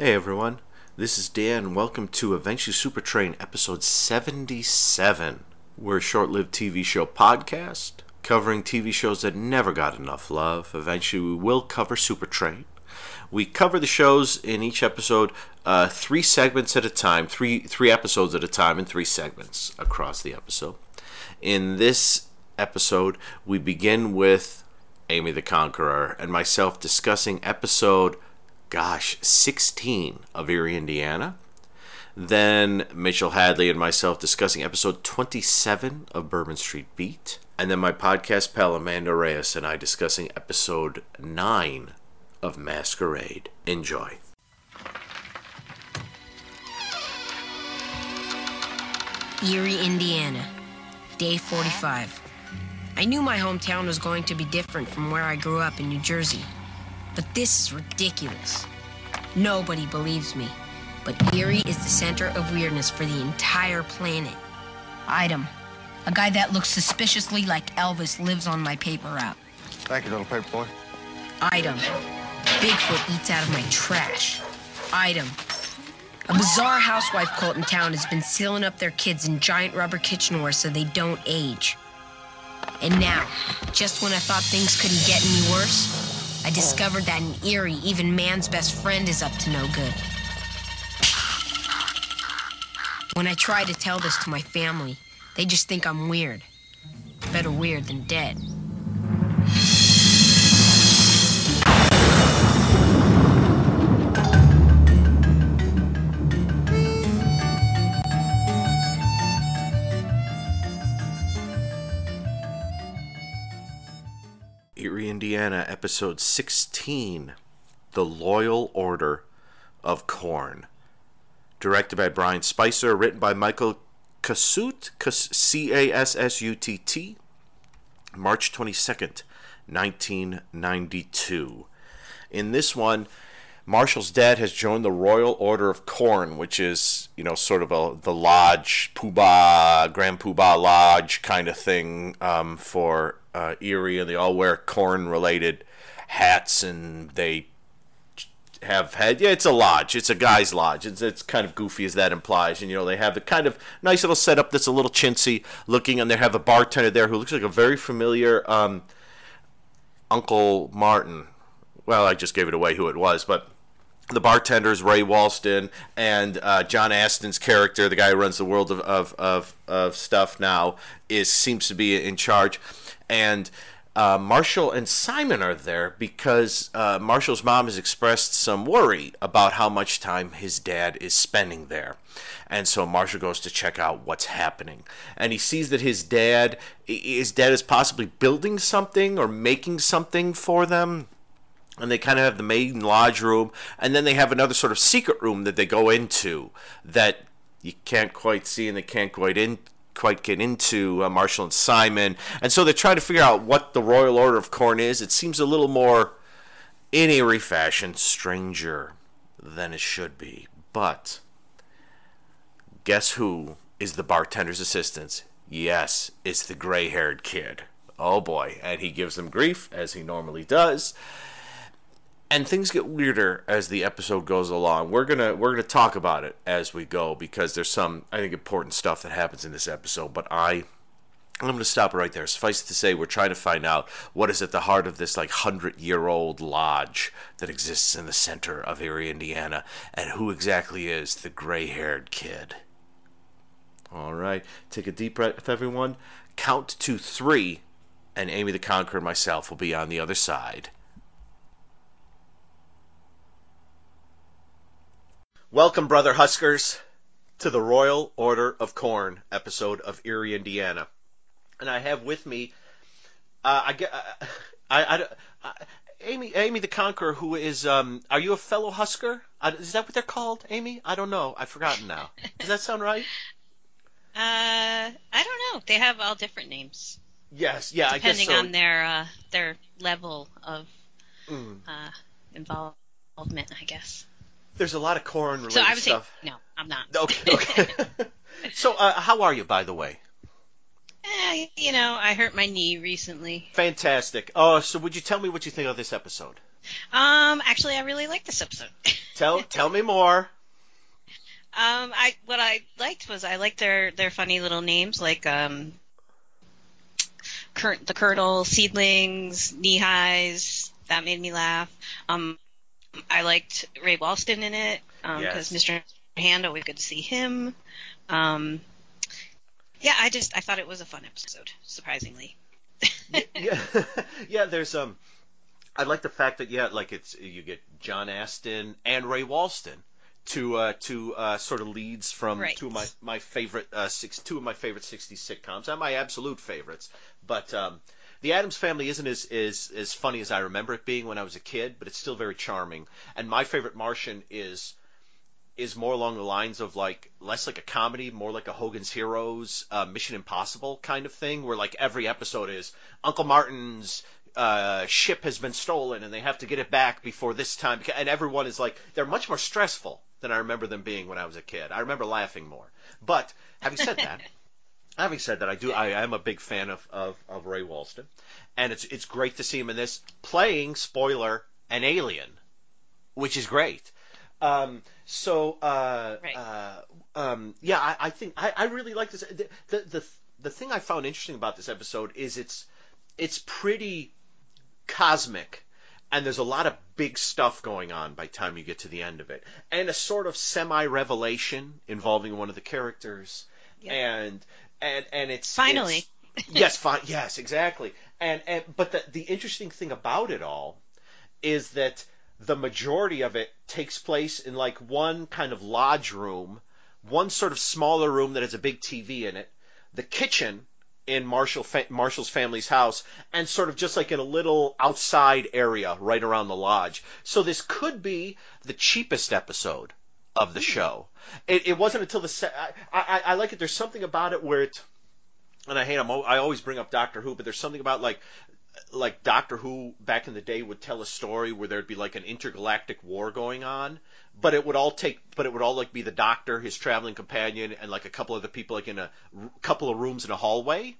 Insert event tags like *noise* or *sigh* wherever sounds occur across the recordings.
Hey everyone, this is Dan. Welcome to Eventually Super Train episode 77. We're a short lived TV show podcast covering TV shows that never got enough love. Eventually, we will cover Super Train. We cover the shows in each episode uh, three segments at a time, three three episodes at a time, and three segments across the episode. In this episode, we begin with Amy the Conqueror and myself discussing episode gosh, 16 of Erie, Indiana. Then Mitchell Hadley and myself discussing episode 27 of Bourbon Street Beat. And then my podcast pal Amanda Reyes and I discussing episode 9 of Masquerade. Enjoy. Erie, Indiana, day 45. I knew my hometown was going to be different from where I grew up in New Jersey. But this is ridiculous. Nobody believes me. But Erie is the center of weirdness for the entire planet. Item. A guy that looks suspiciously like Elvis lives on my paper route. Thank you, little paper boy. Item. Bigfoot eats out of my trash. Item. A bizarre housewife cult in town has been sealing up their kids in giant rubber kitchenware so they don't age. And now, just when I thought things couldn't get any worse, I discovered that in Erie, even man's best friend is up to no good. When I try to tell this to my family, they just think I'm weird. Better weird than dead. Indiana, episode 16 The Loyal Order of Corn. Directed by Bryan Spicer, written by Michael Cassutt, C A S S U T T, March 22nd, 1992. In this one, Marshall's dad has joined the Royal Order of Corn, which is, you know, sort of a the lodge, poobah, Grand Poobah Lodge kind of thing um, for uh, Erie, and they all wear corn-related hats, and they have had yeah, it's a lodge, it's a guy's lodge. It's it's kind of goofy as that implies, and you know they have a kind of nice little setup that's a little chintzy looking, and they have a bartender there who looks like a very familiar um, Uncle Martin. Well, I just gave it away who it was, but the bartenders Ray Walston and uh, John Astin's character, the guy who runs the world of, of, of, of stuff now, is seems to be in charge, and uh, Marshall and Simon are there because uh, Marshall's mom has expressed some worry about how much time his dad is spending there. And so Marshall goes to check out what's happening. And he sees that his dad his dad is possibly building something or making something for them and they kind of have the main lodge room and then they have another sort of secret room that they go into that you can't quite see and they can't quite in quite get into uh, Marshall and Simon. And so they're trying to figure out what the Royal Order of Corn is. It seems a little more in eerie fashion stranger than it should be. But guess who is the bartender's assistant? Yes it's the gray-haired kid. Oh boy. And he gives them grief as he normally does and things get weirder as the episode goes along. We're gonna we're gonna talk about it as we go because there's some I think important stuff that happens in this episode. But I I'm gonna stop right there. Suffice to say, we're trying to find out what is at the heart of this like hundred year old lodge that exists in the center of Erie, Indiana, and who exactly is the gray haired kid. All right, take a deep breath, everyone. Count to three, and Amy the Conqueror myself will be on the other side. Welcome, brother Huskers, to the Royal Order of Corn episode of Erie, Indiana. And I have with me, uh, I get, uh, I, I, I, Amy, Amy the Conqueror, who is, um, are you a fellow Husker? Uh, is that what they're called, Amy? I don't know. I've forgotten now. Does that sound right? *laughs* Uh, I don't know. They have all different names Yes. Yeah. I depending guess so. on their uh, their level of Mm. uh, involvement, I guess. There's a lot of corn related So I would stuff. say no, I'm not. Okay. Okay. *laughs* *laughs* so, uh, how are you, by the way? Eh, you know, I hurt my knee recently. Fantastic. Oh, so would you tell me what you think of this episode? Um, actually, I really liked this episode. *laughs* Tell tell me more. Um, I what I liked was I liked their their funny little names like um, Cur- the Colonel, Seedlings, Knee Highs. That made me laugh. Um, I liked Ray Walston in it because Yes. Mr. Hand always good to see him. Um, yeah, I just I thought it was a fun episode, surprisingly. *laughs* yeah, *laughs* yeah. There's um, I like the fact that yeah, like it's you get John Astin and Ray Walston, two uh, two uh, sort of leads from Right. two of my my favorite uh, six two of my favorite '60s sitcoms, not my absolute favorites, but um, the Addams Family isn't as, as as funny as I remember it being when I was a kid, but it's still very charming. And my favorite Martian is is more along the lines of like less like a comedy, more like a Hogan's Heroes, uh, Mission Impossible kind of thing, where like every episode is Uncle Martin's uh, ship has been stolen and they have to get it back before this time, and everyone is like they're much more stressful than I remember them being when I was a kid. I remember laughing more. But having said that. *laughs* Having said that, I do I am a big fan of, of, of Ray Walston, and it's it's great to see him in this playing spoiler an alien, which is great. Um, so uh, Right. uh, um, yeah, I, I think I, I really like this. The, the the the thing I found interesting about this episode is it's it's pretty cosmic and there's a lot of big stuff going on by the time you get to the end of it and a sort of semi revelation involving one of the characters Yeah. and and and it's Finally. it's- yes fine yes exactly and and but the the interesting thing about it all is that the majority of it takes place in like one kind of lodge room one sort of smaller room that has a big TV in it the kitchen in Marshall fa- Marshall's family's house and sort of just like in a little outside area right around the lodge. So this could be the cheapest episode of the show. It, it wasn't until the se- I, I I like it. There's something about it where it and I hate I'm, I always bring up Doctor Who, but there's something about like like Doctor Who back in the day would tell a story where there'd be like an intergalactic war going on, but it would all take, but it would all like be the Doctor, his traveling companion, and like a couple other people like in a r- couple of rooms in a hallway.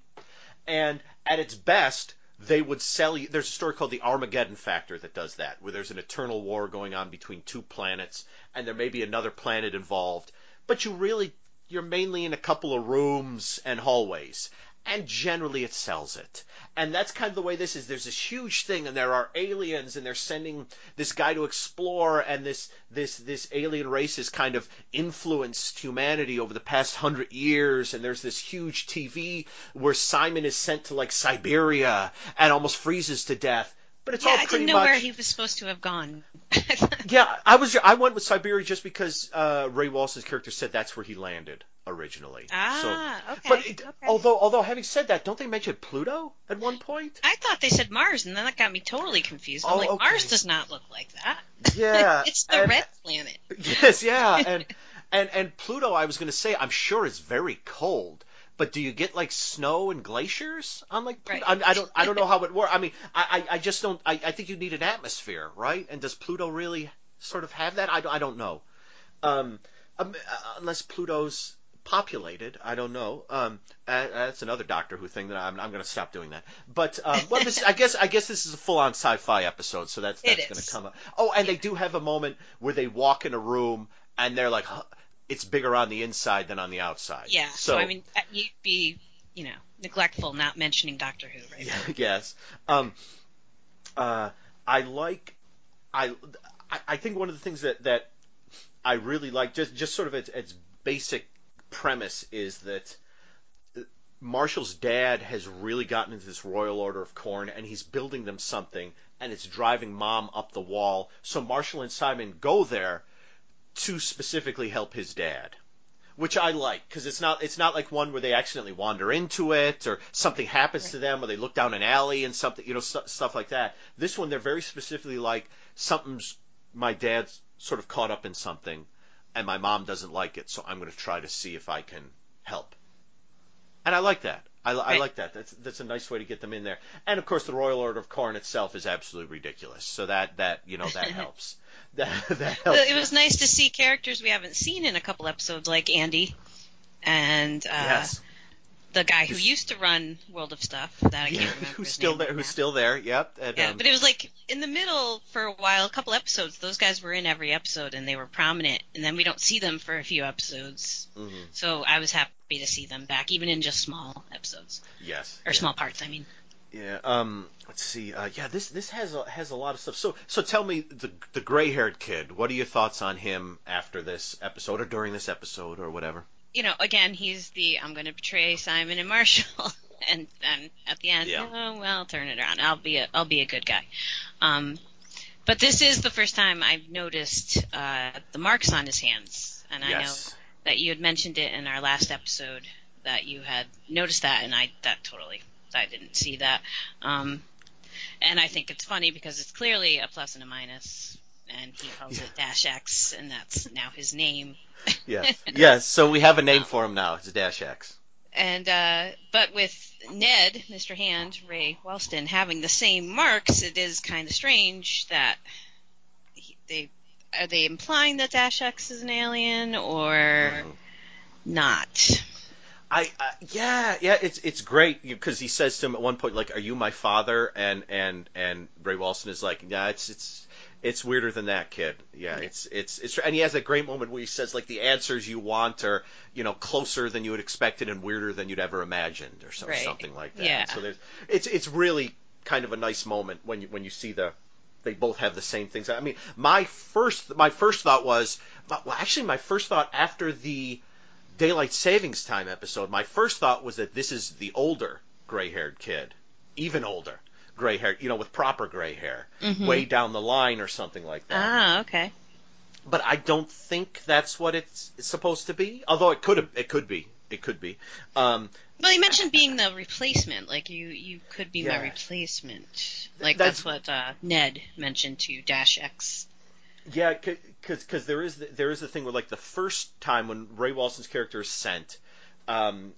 And at its best, they would sell you. There's a story called the Armageddon Factor that does that, where there's an eternal war going on between two planets, and there may be another planet involved, but you really you're mainly in a couple of rooms and hallways and generally it sells it. And that's kind of the way this is. There's this huge thing, and there are aliens, and they're sending this guy to explore, and this this this alien race has kind of influenced humanity over the past hundred years. And there's this huge TV where Simon is sent to like Siberia and almost freezes to death. But it's yeah, all I didn't know much. where he was supposed to have gone. *laughs* Yeah, I was. I went with Siberia just because uh, Ray Wals's character said that's where he landed originally. Ah, so, okay, But it, okay. although, although having said that, don't they mention Pluto at one point? I thought they said Mars, and then that got me totally confused. I'm Oh, like, okay. Mars does not look like that. Yeah, *laughs* it's the and- red planet. *laughs* Yes, yeah, and and and Pluto. I was going to say, I'm sure is very cold. But do you get like snow and glaciers on like Pluto? Right. I, I don't I don't know how it works. I mean, I, I I just don't. I, I think you need an atmosphere, right? And does Pluto really sort of have that? I, don't- I don't know. Um, um, uh, unless Pluto's populated, I don't know. Um, uh, that's another Doctor Who thing that I'm I'm going to stop doing that. But um, well, this, I guess I guess this is a full on sci-fi episode, so that's that's going to come up. Oh, and they do have a moment where they walk in a room and they're like, huh, it's bigger on the inside than on the outside. Yeah. So, I mean, uh, you'd be, you know, neglectful not mentioning Doctor Who, right? Yeah, *laughs* yes. Um, uh, I like. I, I I think one of the things that that I really like, just just sort of its, its basic premise, is that Marshall's dad has really gotten into this Royal Order of Corn, and he's building them something, and it's driving mom up the wall. So Marshall and Simon go there to specifically help his dad which I like because it's not it's not like one where they accidentally wander into it or something happens to them or they look down an alley and something you know stu- stuff like that. This one they're very specifically like something's my dad's sort of caught up in something and my mom doesn't like it, so I'm going to try to see if I can help. And I like that. I, I Right. like that. That's that's a nice way to get them in there. And of course, the Royal Order of Corn itself is absolutely ridiculous. So that that you know that *laughs* helps. *laughs* That that helps. it was nice to see characters we haven't seen in a couple episodes, like Andy, and uh, yes. The guy who used to run World of Stuff that I Yeah, can't remember. who's still there? Who's now. still there? Yep. And, Yeah, um, but it was like in the middle for a while, a couple episodes. Those guys were in every episode and they were prominent, and then we don't see them for a few episodes. mhm, So I was happy to see them back, even in just small episodes yes. or yeah. small parts. I mean, Yeah. Um. Let's see. Uh, yeah. This this has a, has a lot of stuff. So so tell me the the gray haired kid. What are your thoughts on him after this episode or during this episode or whatever? You know, again, he's the I'm going to betray Simon and Marshall, *laughs* and then at the end, Yeah. oh well, turn it around. I'll be a I'll be a good guy. Um, but this is the first time I've noticed uh, the marks on his hands, and I know that you had mentioned it in our last episode that you had noticed that, and I that totally I didn't see that. Um, and I think it's funny because it's clearly a plus and a minus, and he calls Yeah. it Dash X, and that's now his name. Yes. *laughs* yes. So we have a name for him now. It's Dash X. And uh, but with Ned, Mr. Hand, Ray Walston having the same marks, it is kind of strange that he, they are they implying that Dash X is an alien or Mhm. not. I, I yeah yeah it's it's great because he says to him at one point like are you my father and and and Ray Walston is like yeah it's it's it's weirder than that kid. Yeah it's it's it's and he has that great moment where he says like the answers you want are you know closer than you would expected and weirder than you'd ever imagined or so, Right. something like that. Yeah. so there's it's it's really kind of a nice moment when you when you see the they both have the same things. I mean my first my first thought was well actually my first thought after the daylight savings time episode, my first thought was that this is the older gray-haired kid, even older gray-haired, you know, with proper gray hair, Mhm. way down the line or something like that. Ah, okay. But I don't think that's what it's, supposed to be. Although it could it could be, it could be. Um, Well, you mentioned being the replacement. Like you, you could be my replacement. Like That's- that's, what uh, Ned mentioned to Dash X. Yeah, because because there is the, there is the thing where like the first time when Ray Walston's character is sent, um,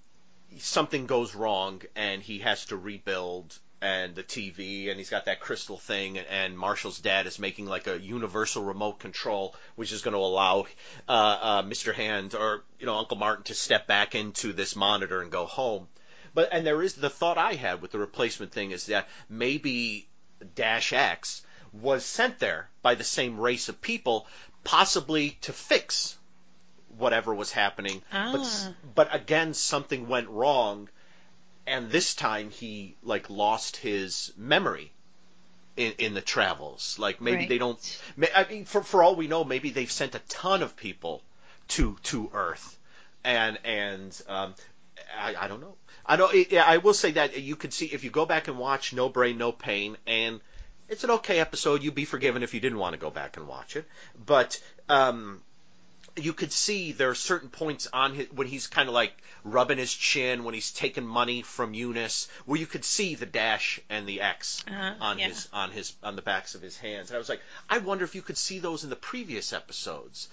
something goes wrong and he has to rebuild and the TV and he's got that crystal thing and Marshall's dad is making like a universal remote control which is going to allow uh, uh, Mr. Hand or you know Uncle Martin to step back into this monitor and go home. But and there is the thought I had with the replacement thing is that maybe Dash X was sent there by the same race of people, possibly to fix whatever was happening. But Ah. but again, something went wrong, and this time he like lost his memory in in the travels. Like maybe Right. they don't. I mean, for for all we know, maybe they've sent a ton of people to to Earth, and and um, I, I don't know. I know. Yeah, I will say that you could see if you go back and watch No Brain, No Pain, and it's an okay episode. You'd be forgiven if you didn't want to go back and watch it, but um, you could see there are certain points on his when he's kind of like rubbing his chin when he's taking money from Eunice, where you could see the dash and the X Uh-huh, on yeah. his on his on the backs of his hands. And I was like, I wonder if you could see those in the previous episodes.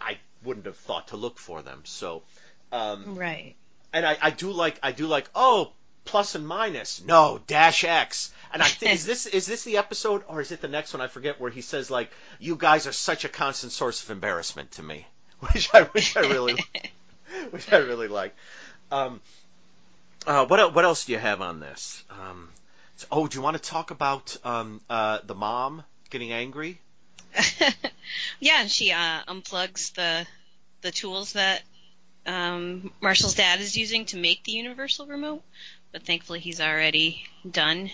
I wouldn't have thought to look for them. So, um, Right. and I, I do like I do like oh plus and minus no dash X. And I *laughs* think is this is this the episode or is it the next one? I forget where he says like you guys are such a constant source of embarrassment to me, *laughs* which I which I really *laughs* which I really like. Um, uh, what what else do you have on this? Um, so- oh, do you want to talk about um, uh, the mom getting angry? *laughs* yeah, and she uh, unplugs the the tools that um, Marshall's dad is using to make the universal remote, but thankfully he's already done.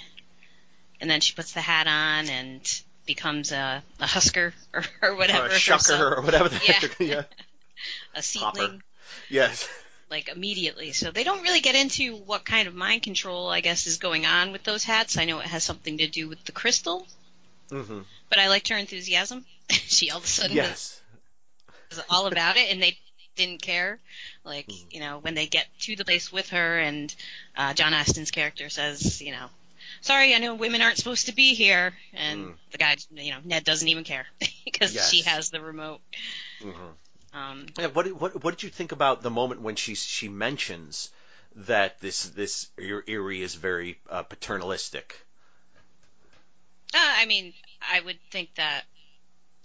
And then she puts the hat on and becomes a, a husker or, or whatever. or a shucker or whatever. The Yeah. yeah. *laughs* a Hopper. seedling, Yes. like immediately. So they don't really get into what kind of mind control, I guess, is going on with those hats. I know it has something to do with the crystal, hmm but I liked her enthusiasm. *laughs* she all of a sudden Yes. was all about it, and they didn't care. Like, Hmm. you know, when they get to the place with her, and uh, John Astin's character says, you know, sorry, I know women aren't supposed to be here, and Mm. the guy, you know, Ned doesn't even care *laughs* because Yes. she has the remote. hmm Um, Yeah, what, what what did you think about the moment when she she mentions that this this your Erie is very uh, paternalistic? uh, I mean, I would think that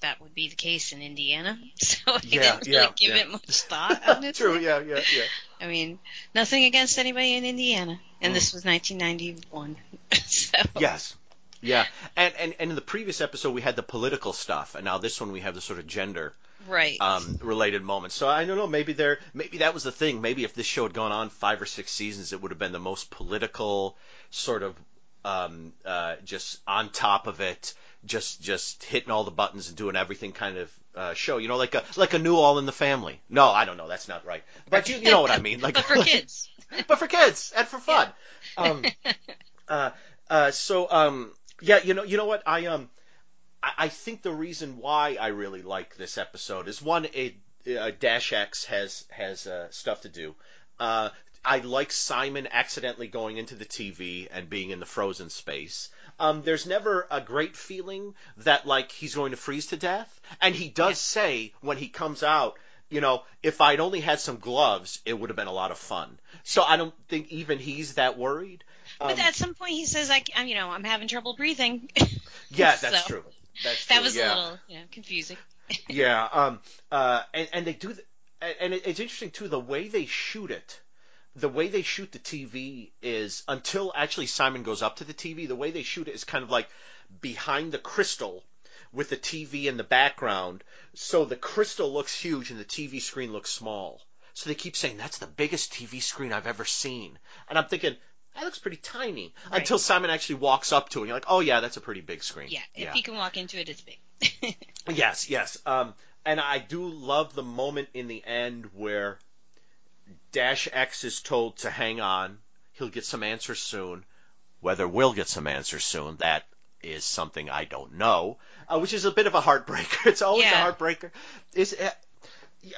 that would be the case in Indiana, *laughs* so I Yeah, didn't really yeah, give yeah. it much *laughs* thought. Honestly. True. Yeah. Yeah. Yeah. I mean, nothing against anybody in Indiana, and this was 1991. *laughs* so Yes. Yeah. And, and and in the previous episode we had the political stuff, and now this one we have the sort of gender right. um, related moments. So I don't know. Maybe there. Maybe that was the thing. Maybe if this show had gone on five or six seasons, it would have been the most political sort of um, uh, just on top of it, just just hitting all the buttons and doing everything kind of uh, show. You know, like a like a new All in the Family. No, I don't know. That's not right. But you, you know what I mean. Like *laughs* but for kids. *laughs* but for kids and for fun. Um, uh, uh, so um, yeah, you know, you know what I um, I, I think the reason why I really like this episode is one, it, uh, Dash X has has uh, stuff to do. Uh, I like Simon accidentally going into the TV and being in the frozen space. Um, there's never a great feeling that like he's going to freeze to death, and he does say when he comes out, you know, if I'd only had some gloves, it would have been a lot of fun. So I don't think even he's that worried. But Um, at some point he says, "I, I'm, you know, I'm having trouble breathing." *laughs* yeah, that's so, true. That's That true, was yeah. a little, you know, confusing. yeah um uh and, and they do th- and it's interesting too the way they shoot it the way they shoot the tv is until actually simon goes up to the tv the way they shoot it is kind of like behind the crystal with the tv in the background so the crystal looks huge and the tv screen looks small so they keep saying that's the biggest tv screen i've ever seen and i'm thinking that looks pretty tiny Right. until simon actually walks up to it and you're like oh yeah that's a pretty big screen Yeah, if you can walk into it, it's big. *laughs* Yes, yes. Um, and I do love the moment in the end where Dash X is told to hang on. He'll get some answers soon. Whether we'll get some answers soon, that is something I don't know, uh, which is a bit of a heartbreaker. *laughs* It's always Yeah. a heartbreaker. Is uh,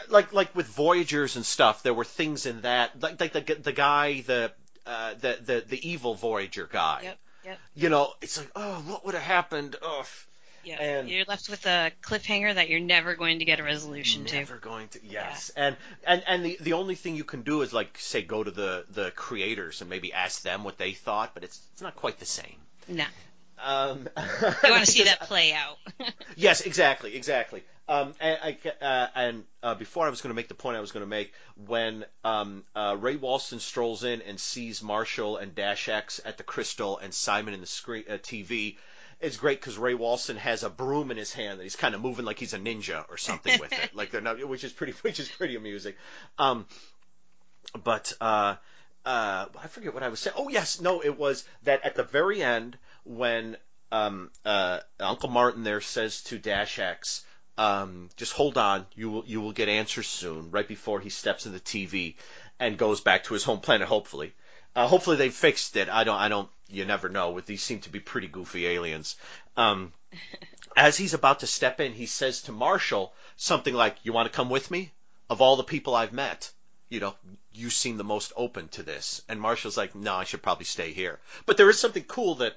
like like with Voyagers and stuff, there were things in that, like like the the guy, the uh, the the the evil Voyager guy. Yep, yep. You know, it's like, oh, what would have happened? Oh, Yeah, And- you're left with a cliffhanger that you're never going to get a resolution to. Never going to. Yes, and and and the the only thing you can do is like say go to the the creators and maybe ask them what they thought, but it's it's not quite the same. No, Um, you want to *laughs* see that play out. *laughs* Yes, exactly, exactly. Um, and I, uh, and uh, before I was going to make the point I was going to make, when um, uh, Ray Walston strolls in and sees Marshall and Dash X at the Crystal and Simon in the screen uh, TV, it's great because Ray Walston has a broom in his hand that he's kind of moving like he's a ninja or something with it, *laughs* like they're not, which is pretty, *laughs* which is pretty amusing. Um, but uh, uh, I forget what I was saying. Oh yes, no, it was that at the very end when um, uh, Uncle Martin there says to Dash X, um, "Just hold on, you will you will get answers soon." Right before he steps in the TV and goes back to his home planet. Hopefully, uh, hopefully they fixed it. I don't. I don't. You never know. With these seem to be pretty goofy aliens. Um, as he's about to step in, he says to Marshall something like, "You want to come with me? Of all the people I've met." you know, you seem the most open to this. And Marshall's like, no, I should probably stay here. But there is something cool that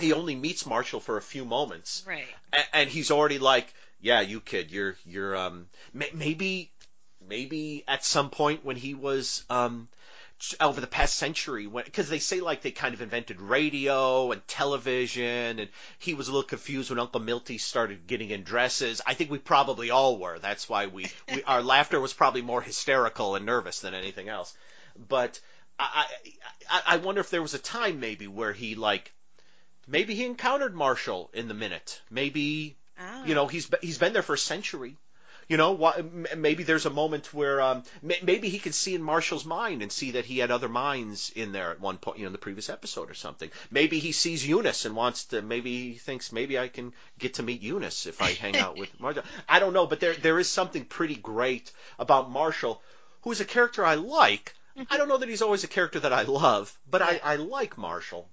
he only meets Marshall for a few moments, right. a- and he's already like, yeah, you kid, you're you're um may- maybe maybe at some point when he was um over the past century when because they say like they kind of invented radio and television and he was a little confused when uncle milty started getting in dresses. I think we probably all were. That's why we, we our *laughs* laughter was probably more hysterical and nervous than anything else. But I, I i wonder if there was a time maybe where he like maybe he encountered marshall in the minute. Maybe Ah. you know he's he's been there for a century you know, why, m- maybe there's a moment where um, maybe he could see in Marshall's mind and see that he had other minds in there at one point, you know, in the previous episode or something. Maybe he sees Eunice and wants to. Maybe he thinks maybe I can get to meet Eunice if I hang out with *laughs* Marshall. I don't know, but there there is something pretty great about Marshall, who is a character I like. I don't know that he's always a character that I love, but I, I like Marshall.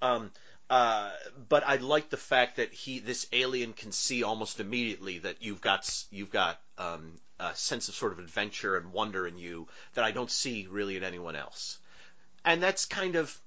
Um, uh, but I like the fact that he, this alien, can see almost immediately that you've got you've got um, a sense of sort of adventure and wonder in you that I don't see really in anyone else, and that's kind of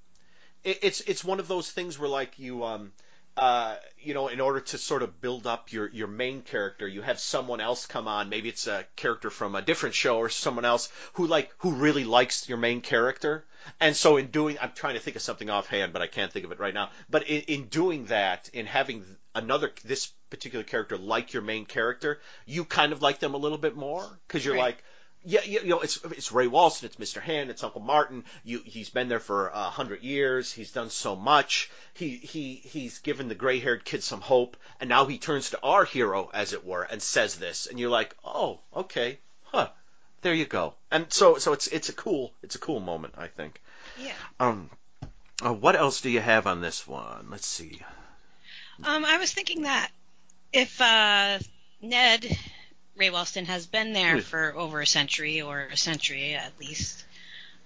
it, it's it's one of those things where like you um uh you know in order to sort of build up your your main character you have someone else come on. Maybe it's a character from a different show or someone else who like who really likes your main character and so in doing i'm trying to think of something offhand but i can't think of it right now but in, in doing that in having another this particular character like your main character you kind of like them a little bit more because you're Right. like yeah, you know, it's it's Ray Walston, it's Mr. Hand, it's Uncle Martin. You, he's been there for a hundred years. He's done so much. He he he's given the gray-haired kid some hope, and now he turns to our hero, as it were, and says this, and you're like, oh, okay, huh, there you go. And so so it's it's a cool it's a cool moment, I think. Yeah. Um, uh, what else do you have on this one? Let's see. Um, I was thinking that if uh, Ned Ray Walston has been there for over a century or a century at least,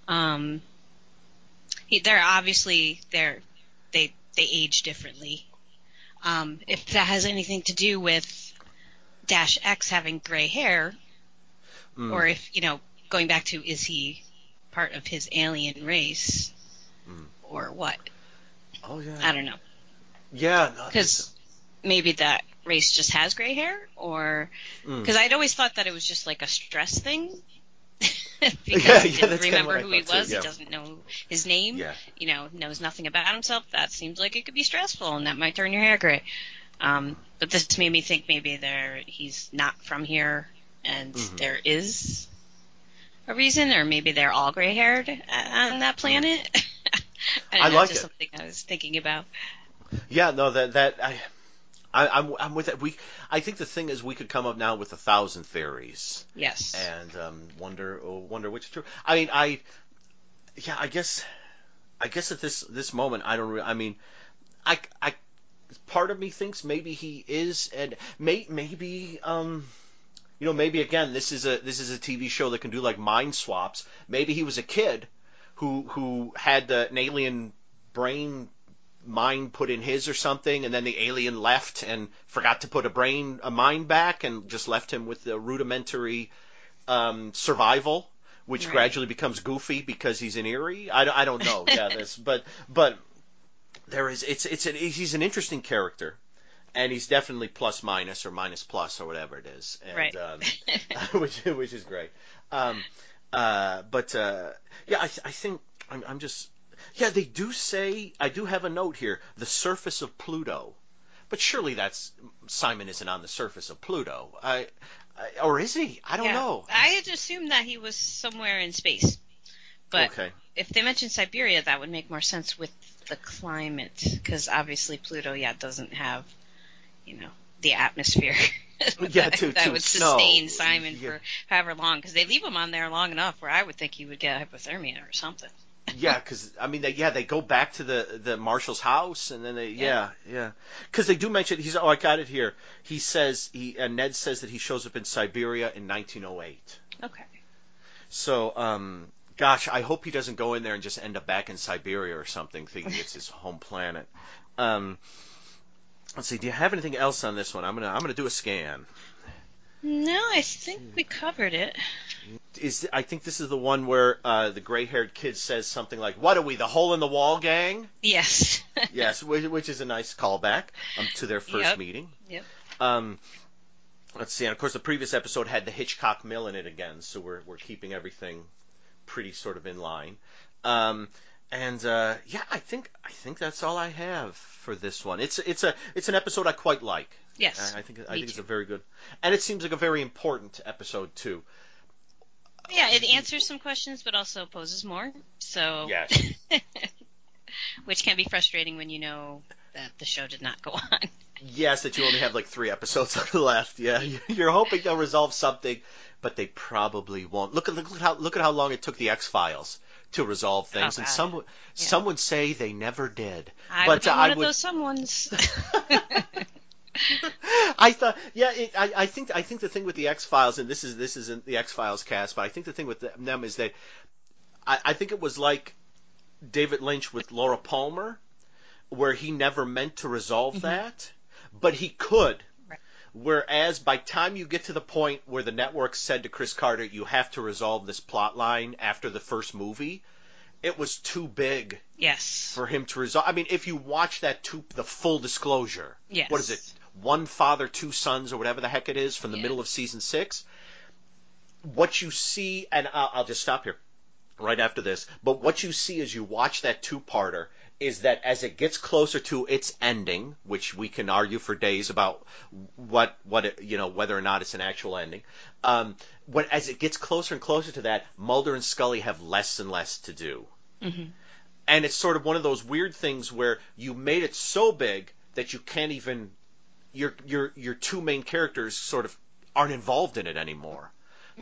um, he, they're obviously they're they they age differently. Um, if that has anything to do with Dash X having gray hair, Mm. or if you know going back to is he part of his alien race Mm. or what? Oh yeah. I don't know. Yeah. no, because maybe that race just has gray hair, or Mm. because I'd always thought that it was just like a stress thing. *laughs* *laughs* because Yeah, he yeah, didn't that's kinda remember who he thought too, was. yeah. He doesn't know his name. Yeah. You know, knows nothing about himself. That seems like it could be stressful, and that might turn your hair gray. Um, but this made me think maybe there he's not from here, and Mhm. there is a reason, or maybe they're all gray haired on that planet. *laughs* I, don't I know, like just it. something I was thinking about. Yeah, no, that that I, I I'm I'm with it. We I think the thing is we could come up now with a thousand theories Yes. and um, wonder oh, wonder which is true. I mean, I yeah, I guess I guess at this this moment I don't. Re- I mean, I I part of me thinks maybe he is and may maybe um. You know, maybe again, this is a this is a TV show that can do like mind swaps. Maybe he was a kid who who had uh, an alien brain mind put in his or something, and then the alien left and forgot to put a brain, a mind back, and just left him with the rudimentary um, survival, which Right. gradually becomes goofy because he's in Erie. I, don't- I don't know. *laughs* yeah, this, but but there is it's it's an, he's an interesting character. And he's definitely plus minus or minus plus or whatever it is, and, Right. um, *laughs* *laughs* which which is great. Um, uh, but uh, yeah, I, I think I'm, I'm just yeah. They do say I do have a note here: the surface of Pluto. But surely that's Simon isn't on the surface of Pluto. I, I or is he? I don't Yeah. know. I had assumed that he was somewhere in space. But okay. if they mentioned Siberia, that would make more sense with the climate, because obviously Pluto, yeah, doesn't have, you know, the atmosphere. *laughs* Yeah, *laughs* that, to- that to would snow. sustain Simon Yeah. for however long, because they leave him on there long enough where I would think he would get hypothermia or something. yeah, *laughs* because I mean, they, yeah, they go back to the the Marshall's house, and then they, yeah, yeah, because they do mention he's. Oh, I got it here. He says he and Ned says that he shows up in Siberia in 1908. Okay. So, um, gosh, I hope he doesn't go in there and just end up back in Siberia or something, thinking it's his home planet. Um, let's see. Do you have anything else on this one? I'm gonna I'm gonna do a scan. No, I think we covered it. Is I think this is the one where uh, the gray-haired kid says something like, "What are we, the hole in the wall gang?" Yes. *laughs* yes, which, which is a nice callback um, to their first Yep. meeting. Yep. Um, let's see, and of course the previous episode had the Hitchcock Mill in it again, so we're we're keeping everything pretty sort of in line. Um, and uh, yeah, I think I think that's all I have for this one. It's it's a it's an episode I quite like. Yes. I, I think I think it's a very good, and it seems like a very important episode too. Yeah, it answers some questions, but also poses more. So, Yes. *laughs* which can be frustrating when you know that the show did not go on. Yes, that you only have like three episodes *laughs* left. Yeah, *laughs* you're hoping they'll resolve something, but they probably won't. Look at look at how look at how long it took the X Files to resolve things, and some would some would say they never did. I but would uh, one I of would. those someones. *laughs* *laughs* I thought, yeah, it, I, I think I think the thing with the X Files, and this is this isn't the X Files cast, but I think the thing with them is that I, I think it was like David Lynch with Laura Palmer, where he never meant to resolve that, but he could. Whereas by time you get to the point where the network said to Chris Carter, you have to resolve this plot line after the first movie, it was too big yes. for him to resolve. I mean, if you watch that two, the full disclosure, Yes. what is it? One father, two sons, or whatever the heck it is, from the Yeah. middle of season six. What you see, and I'll, I'll just stop here right after this. But what you see as you watch that two-parter is that as it gets closer to its ending, which we can argue for days about what what it, you know whether or not it's an actual ending, um, when as it gets closer and closer to that, Mulder and Scully have less and less to do, Mm-hmm. and it's sort of one of those weird things where you made it so big that you can't even your your your two main characters sort of aren't involved in it anymore.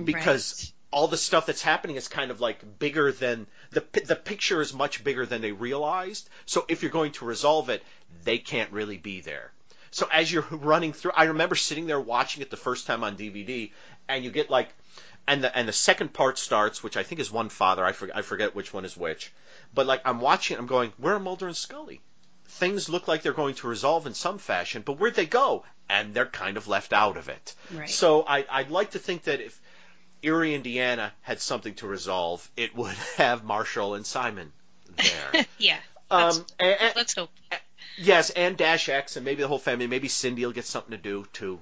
Because all the stuff that's happening is kind of like bigger than the the picture is much bigger than they realized. So if you're going to resolve it, they can't really be there. So as you're running through, I remember sitting there watching it the first time on DVD, and you get like, and the and the second part starts, which I think is one father. I forget I forget which one is which, but like I'm watching, I'm going, where are Mulder and Scully? Things look like they're going to resolve in some fashion, but where'd they go? And they're kind of left out of it. Right. So I, I'd like to think that if Erie, Indiana had something to resolve, it would *laughs* have Marshall and Simon there. *laughs* yeah. Let's, um, and, and- let's hope. yes, and Dash X, and maybe the whole family. Maybe Cindy will get something to do too.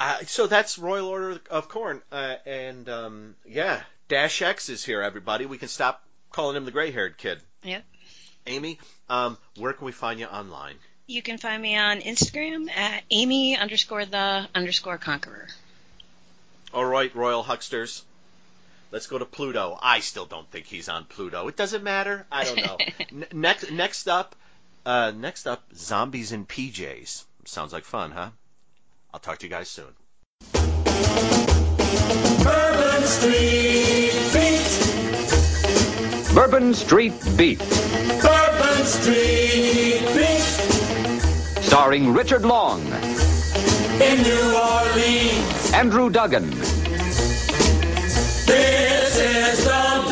Uh, so that's Royal Order of Corn, uh, and um, yeah, Dash X is here. Everybody, we can stop calling him the gray-haired kid. Yep. Amy, um, where can we find you online? You can find me on Instagram at Amy underscore the underscore conqueror. All right, Royal Hucksters. Let's go to Pluto. I still don't think he's on Pluto. It doesn't matter. I don't know. *laughs* N- next, next up, uh, next up, zombies in PJs. Sounds like fun, huh? I'll talk to you guys soon. Bourbon Street Beat. Bourbon Street Beat, Bourbon Street Beat. starring Richard Long, In New Orleans. Andrew Duggan, This is the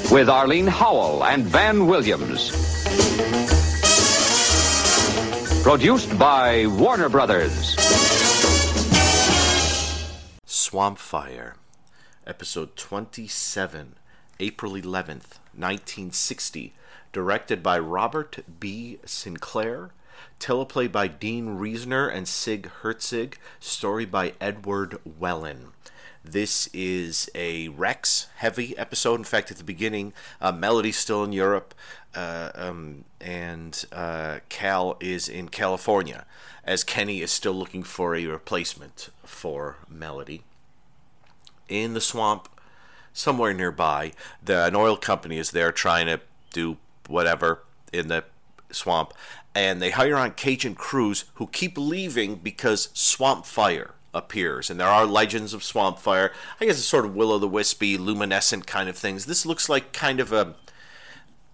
blues. with Arlene Howell and Van Williams. Produced by Warner Brothers. Swamp Fire, episode 27, April 11th, 1960, directed by Robert B. Sinclair, teleplay by Dean Riesner and Sig Herzig, story by Edward Wellen. This is a Rex heavy episode. In fact, at the beginning, uh, Melody's still in Europe, uh, um, and uh, Cal is in California, as Kenny is still looking for a replacement for Melody in the swamp somewhere nearby. The, an oil company is there trying to do whatever in the swamp, and they hire on Cajun crews who keep leaving because swamp fire appears. And there are legends of swamp fire. I guess it's sort of will o' the wispy, luminescent kind of things. This looks like kind of a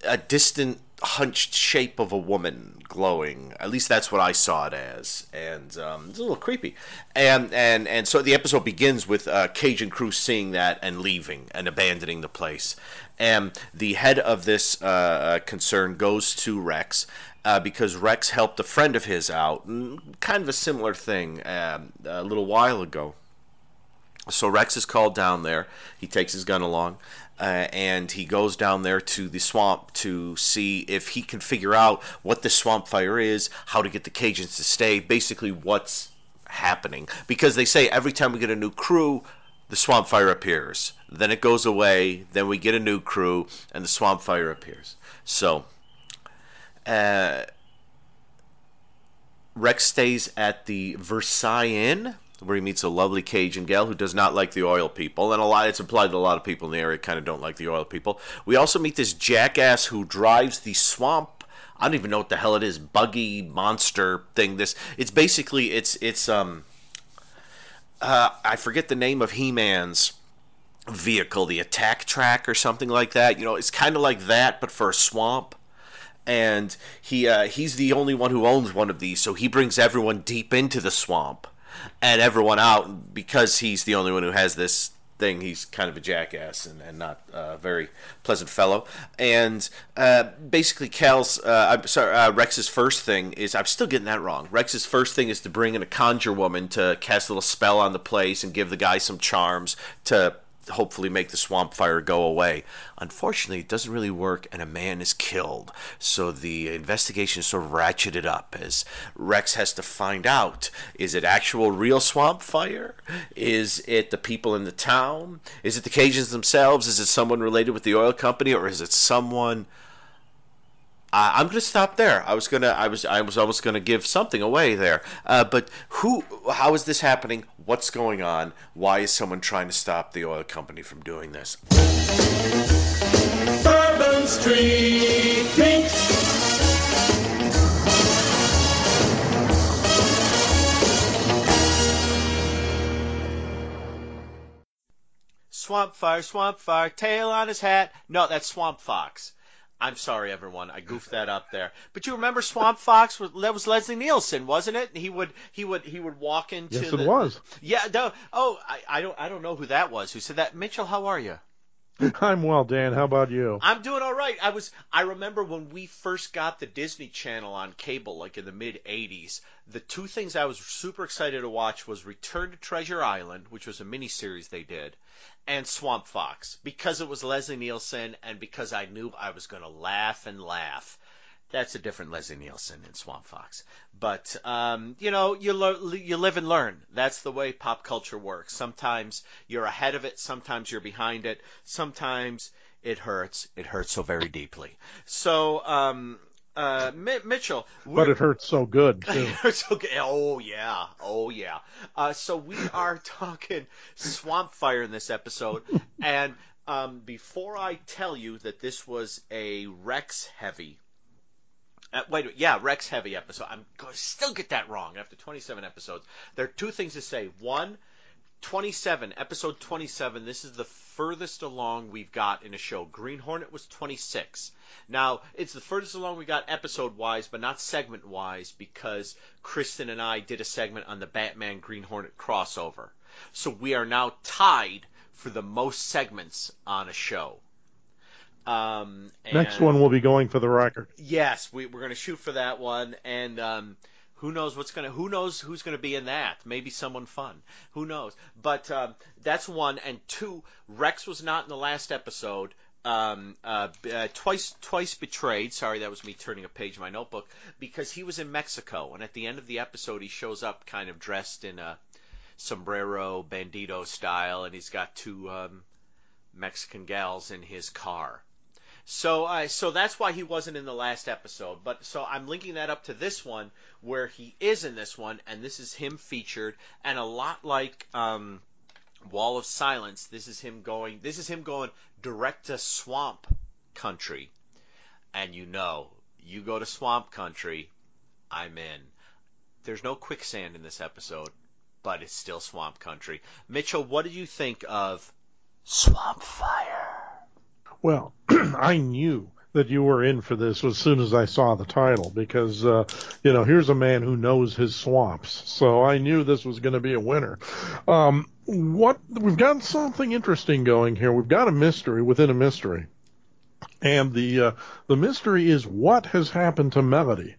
a distant hunched shape of a woman glowing at least that's what i saw it as and um, it's a little creepy and and and so the episode begins with uh, cajun crew seeing that and leaving and abandoning the place and the head of this uh, uh, concern goes to rex uh, because rex helped a friend of his out mm, kind of a similar thing um, a little while ago so Rex is called down there. He takes his gun along, uh, and he goes down there to the swamp to see if he can figure out what the swamp fire is, how to get the Cajuns to stay, basically what's happening. Because they say every time we get a new crew, the swamp fire appears. Then it goes away. Then we get a new crew, and the swamp fire appears. So, uh, Rex stays at the Versailles Inn, where he meets a lovely Cajun gal who does not like the oil people, and a lot it's implied that a lot of people in the area kind of don't like the oil people. We also meet this jackass who drives the swamp. I don't even know what the hell it is, buggy monster thing. This it's basically it's it's um uh, I forget the name of He-Man's vehicle, the attack track or something like that. You know, it's kind of like that, but for a swamp and he uh, he's the only one who owns one of these, so he brings everyone deep into the swamp and everyone out because he's the only one who has this thing. He's kind of a jackass and, and not a very pleasant fellow. And uh, basically, Cal's uh, I'm sorry, uh, Rex's first thing is I'm still getting that wrong. Rex's first thing is to bring in a conjure woman to cast a little spell on the place and give the guy some charms to hopefully make the swamp fire go away. Unfortunately, it doesn't really work, and a man is killed. So the investigation is sort of ratcheted up as Rex has to find out is it actual real swamp fire? Is it the people in the town? Is it the Cajuns themselves? Is it someone related with the oil company, or is it someone Uh, I'm going to stop there. I was gonna, I was, I was almost going to give something away there. Uh, but who? How is this happening? What's going on? Why is someone trying to stop the oil company from doing this? Bourbon Street Beat. Swamp fire, swamp fire, tail on his hat. No, that's Swamp Fox. I'm sorry, everyone. I goofed that up there. But you remember Swamp Fox? Was, that was Leslie Nielsen, wasn't it? He would he would he would walk into. Yes, the, it was. Yeah. No, oh, I, I don't I don't know who that was. Who said that? Mitchell, how are you? *laughs* I'm well, Dan. How about you? I'm doing all right. I was I remember when we first got the Disney Channel on cable like in the mid 80s, the two things I was super excited to watch was Return to Treasure Island, which was a miniseries they did, and Swamp Fox because it was Leslie Nielsen and because I knew I was going to laugh and laugh. That's a different Leslie Nielsen in Swamp Fox. But um, you know, you lo- you live and learn. That's the way pop culture works. Sometimes you're ahead of it, sometimes you're behind it, sometimes it hurts. It hurts so very deeply. So, um, uh, Mi- Mitchell, But it hurts so good too. *laughs* Oh yeah, oh yeah. Uh, so we are talking Swamp Fire in this episode, and um, before I tell you that this was a Rex heavy, uh, wait, yeah, Rex heavy episode. I'm going to still get that wrong after 27 episodes. There are two things to say. One, 27, episode 27. This is the furthest along we've got in a show. Green Hornet was 26. Now, it's the furthest along we got episode wise, but not segment wise, because Kristen and I did a segment on the Batman Green Hornet crossover. So we are now tied for the most segments on a show. Um, Next one will be going for the record. Yes, we, we're going to shoot for that one, and um, who knows what's going to who knows who's going to be in that? Maybe someone fun. Who knows? But um, that's one, and two. Rex was not in the last episode. Um, uh, uh, twice, twice betrayed. Sorry, that was me turning a page in my notebook because he was in Mexico, and at the end of the episode, he shows up kind of dressed in a sombrero bandito style, and he's got two um, Mexican gals in his car. So, uh, so that's why he wasn't in the last episode. But so I'm linking that up to this one, where he is in this one, and this is him featured, and a lot like um, Wall of Silence. This is him going. This is him going direct to Swamp Country, and you know, you go to Swamp Country, I'm in. There's no quicksand in this episode, but it's still Swamp Country. Mitchell, what did you think of Swamp Fire? Well, *clears throat* I knew that you were in for this as soon as I saw the title because, uh, you know, here's a man who knows his swamps. So I knew this was going to be a winner. Um, what we've got something interesting going here. We've got a mystery within a mystery, and the uh, the mystery is what has happened to Melody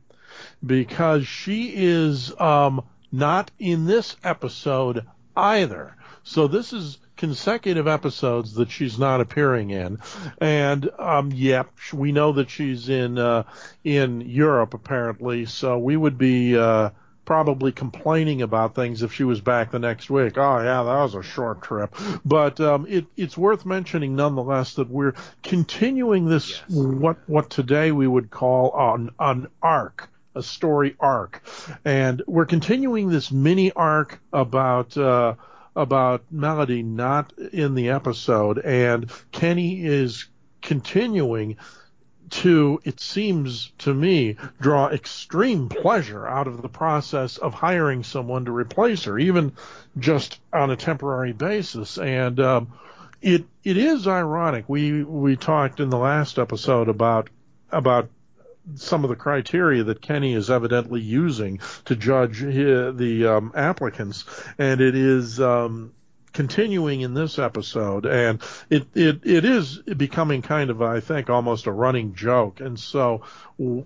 because she is um, not in this episode either. So this is consecutive episodes that she's not appearing in, and um, yep, we know that she's in uh, in Europe apparently. So we would be uh, probably complaining about things if she was back the next week. Oh yeah, that was a short trip, but um, it, it's worth mentioning nonetheless that we're continuing this Yes. what what today we would call an an arc a story arc, and we're continuing this mini arc about uh, about Melody not in the episode, and Kenny is continuing to, it seems to me, draw extreme pleasure out of the process of hiring someone to replace her, even just on a temporary basis. And um, it it is ironic. We we talked in the last episode about about some of the criteria that Kenny is evidently using to judge the um, applicants, and it is um, continuing in this episode, and it, it it is becoming kind of I think almost a running joke, and so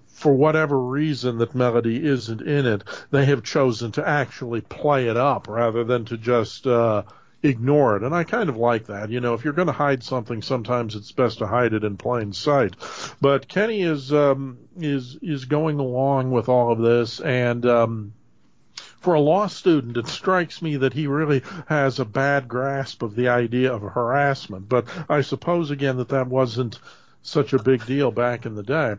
for whatever reason that Melody isn't in it, they have chosen to actually play it up rather than to just. Uh, ignore it. And I kind of like that. You know, if you're going to hide something, sometimes it's best to hide it in plain sight. But Kenny is um, is is going along with all of this, and um, for a law student, it strikes me that he really has a bad grasp of the idea of harassment. But I suppose again that that wasn't such a big deal back in the day.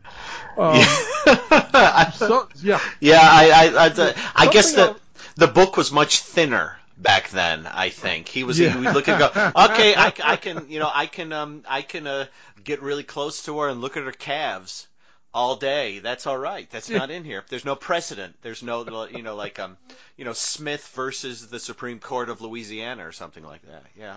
Um, *laughs* so, yeah, yeah. I I, I, I guess that the book was much thinner back then. I think he was. Yeah. He would look and go, okay, I, I can, you know, I can, um, I can uh, get really close to her and look at her calves all day. That's all right. That's not in here. There's no precedent. There's no, you know, like um, you know, Smith versus the Supreme Court of Louisiana or something like that. Yeah.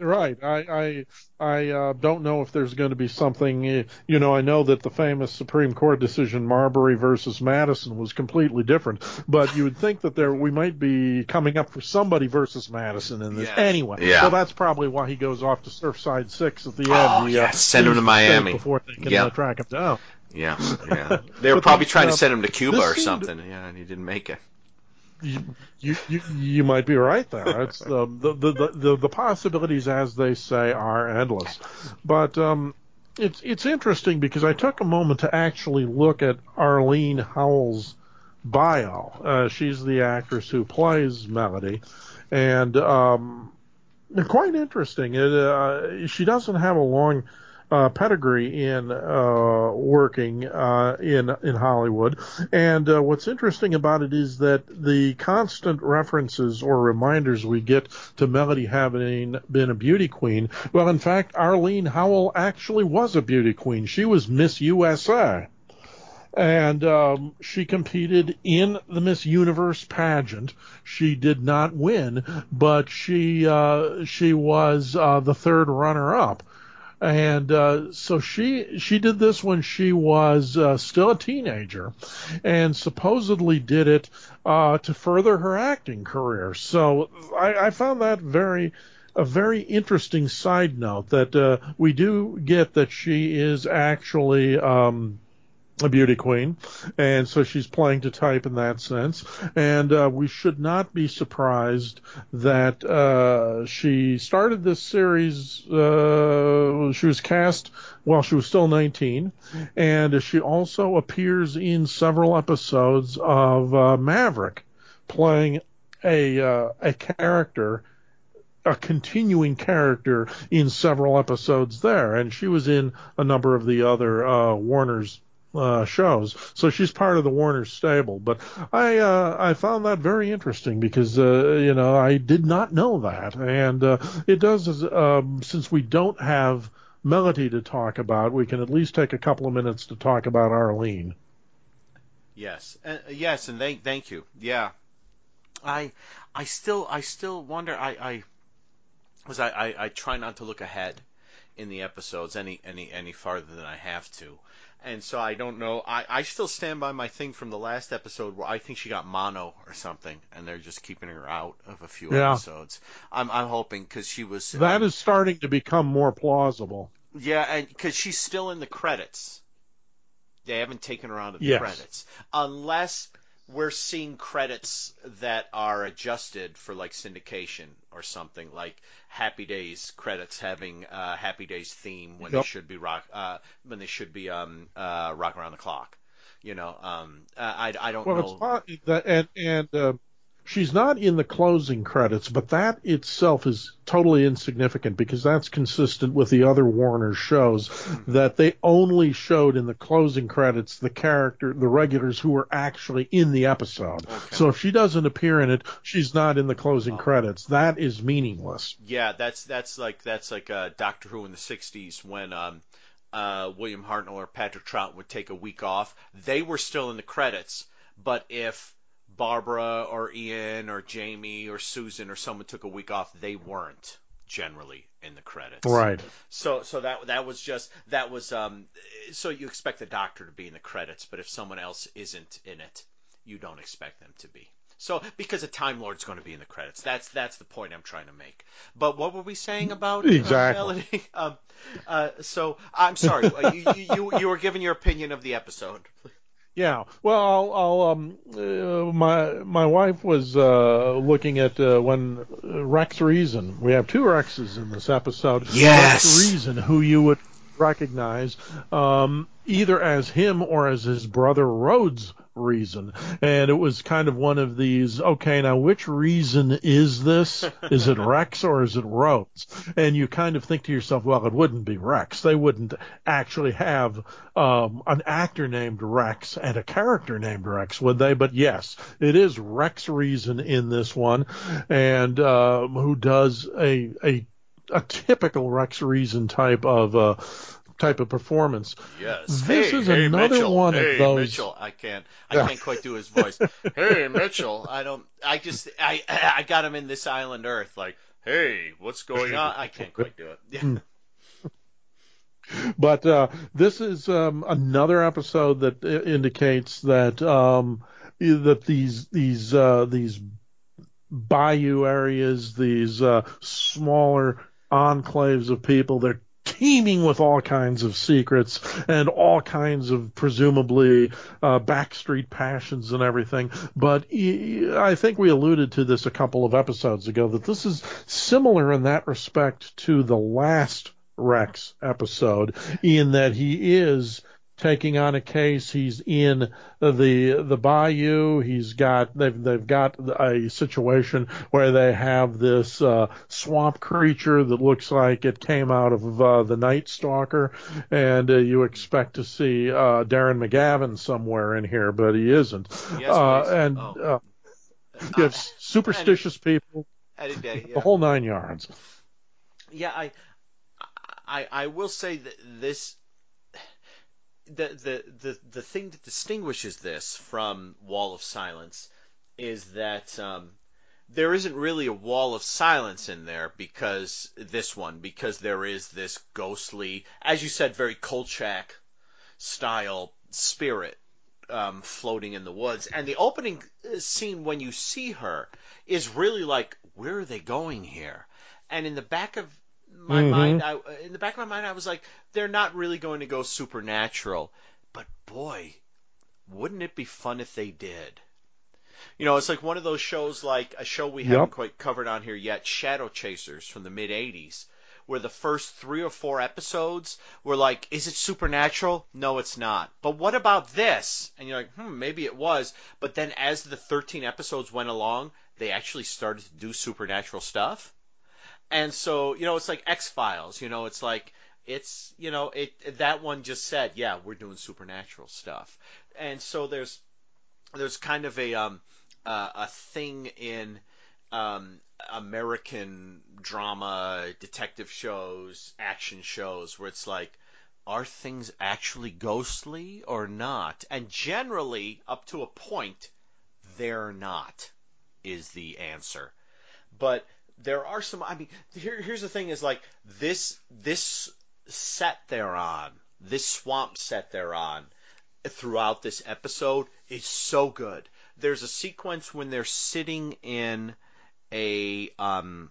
Right. I I I uh, don't know if there's going to be something. Eh, you know, I know that the famous Supreme Court decision Marbury versus Madison was completely different, but you would think that there we might be coming up for somebody versus Madison in this Yes. anyway. Yeah. So that's probably why he goes off to Surfside Six at the end. Oh, He, uh. Send him to Miami. before they can uh, track him down. Yeah, yeah. *laughs* They were probably the- trying to uh, send him to Cuba or something. Yeah, and he didn't make it. You, you, you, might be right there. It's um, the, the, the, the, the possibilities, as they say, are endless. But um, it's it's interesting because I took a moment to actually look at Arlene Howell's bio. Uh, she's the actress who plays Melody, and um, quite interesting. It, uh, she doesn't have a long uh, pedigree in uh, working uh, in in Hollywood, and uh, what's interesting about it is that the constant references or reminders we get to Melody having been a beauty queen. Well, in fact, Arlene Howell actually was a beauty queen. She was Miss USA and um, she competed in the Miss Universe pageant. She did not win, but she uh, she was uh, the third runner up. And uh, so she she did this when she was uh, still a teenager, and supposedly did it uh, to further her acting career. So I, I found that very a very interesting side note that uh, we do get that she is actually um, a beauty queen, and so she's playing to type in that sense. And uh, we should not be surprised that uh, she started this series. Uh, she was cast while she was still 19, and she also appears in several episodes of uh, Maverick, playing a uh, a character a continuing character in several episodes there, and she was in a number of the other uh, Warner's uh, shows. So she's part of the Warner stable. But I uh, I found that very interesting because uh, you know I did not know that, and uh, it does um, since we don't have Melody to talk about, we can at least take a couple of minutes to talk about Arlene. Yes, uh, yes, and thank thank you. Yeah, I I still I still wonder. I I was I, I I try not to look ahead in the episodes any any any farther than I have to. And so I don't know. I, I still stand by my thing from the last episode where I think she got mono or something, and they're just keeping her out of a few Yeah. episodes. I'm I'm hoping because she was That um, is starting to become more plausible. yeah, and because she's still in the credits. They haven't taken her out of the Yes. credits. Unless we're seeing credits that are adjusted for like syndication or something, like Happy Days credits having uh, Happy Days theme when they should be rock uh, when they should be um, uh, rock around the clock. You know, um, uh, I, I don't Well, know. it's and and uh, she's not in the closing credits, but that itself is totally insignificant because that's consistent with the other Warner shows that they only showed in the closing credits the character, the regulars who were actually in the episode. Okay. So if she doesn't appear in it, she's not in the closing Oh. credits. That is meaningless. Yeah, that's that's like that's like uh, Doctor Who in the '60s when um, uh, William Hartnell or Patrick Troughton would take a week off. They were still in the credits, but if Barbara or Ian or Jamie or Susan or someone took a week off, they weren't generally in the credits. Right. So so that that was just that was um so you expect the Doctor to be in the credits, but if someone else isn't in it, you don't expect them to be. So because a Time Lord's going to be in the credits, that's that's the point I'm trying to make. But what were we saying about *laughs* Exactly. *laughs* Um, uh, so I'm sorry, you, *laughs* you you you were giving your opinion of the episode. Yeah. Well, I'll, I'll um, uh, my my wife was uh, looking at uh, when uh, Rex Reason. We have two Rexes in this episode. Yes. Rex Reason, who you would recognize um, either as him or as his brother Rhodes Reason. And it was kind of one of these, okay, now which reason is this? *laughs* Is it Rex or is it Rhodes? And you kind of think to yourself, well, it wouldn't be Rex. They wouldn't actually have um, an actor named Rex and a character named Rex, would they? But yes, it is Rex Reason in this one, and uh, who does a a a typical Rex Reason type of uh, type of performance. Yes. This hey, is hey, another Mitchell. one hey, of those. Mitchell. I can't. I can't quite do his voice. *laughs* hey, Mitchell. I don't. I just. I. I got him in this island Earth. Like, hey, what's going on? I can't quite do it. Yeah. But uh, this is um, another episode that indicates that um, that these these uh, these bayou areas, these uh, smaller enclaves of people, they're teeming with all kinds of secrets and all kinds of presumably uh, backstreet passions and everything. But I think we alluded to this a couple of episodes ago that this is similar in that respect to the last Rex episode, in that he is taking on a case. He's in the the bayou. He's got they've they've got a situation where they have this uh, swamp creature that looks like it came out of uh, the Night Stalker, and uh, you expect to see uh, Darren McGavin somewhere in here, but he isn't. Yes, uh, and Oh. uh, you have supersticious people, Any day. Yeah. the whole nine yards. Yeah, I, I, I will say that this, the, the, the, the thing that distinguishes this from Wall of Silence is that um, there isn't really a wall of silence in there because this one because there is this ghostly, as you said, very Kolchak style spirit um, floating in the woods. And the opening uh, scene when you see her is really like, where are they going here? And in the back of my Mhm. mind, I, in the back of my mind, I was like, they're not really going to go supernatural. But boy, wouldn't it be fun if they did? You know, it's like one of those shows, like a show we Yep. haven't quite covered on here yet, Shadow Chasers from the mid '80s, where the first three or four episodes were like, "Is it supernatural? No, it's not." But what about this? And you're like, "Hmm, maybe it was." But then, as the 13 episodes went along, they actually started to do supernatural stuff. And so, you know, it's like X Files. You know, it's like it's you know it that one just said, "Yeah, we're doing supernatural stuff." And so there's there's kind of a um uh, a thing in um, American drama, detective shows, action shows where it's like, are things actually ghostly or not? And generally, up to a point, they're not, is the answer. But there are some. I mean, here, here's the thing: is like this this set they're on, this swamp set they're on, throughout this episode is so good. There's a sequence when they're sitting in a um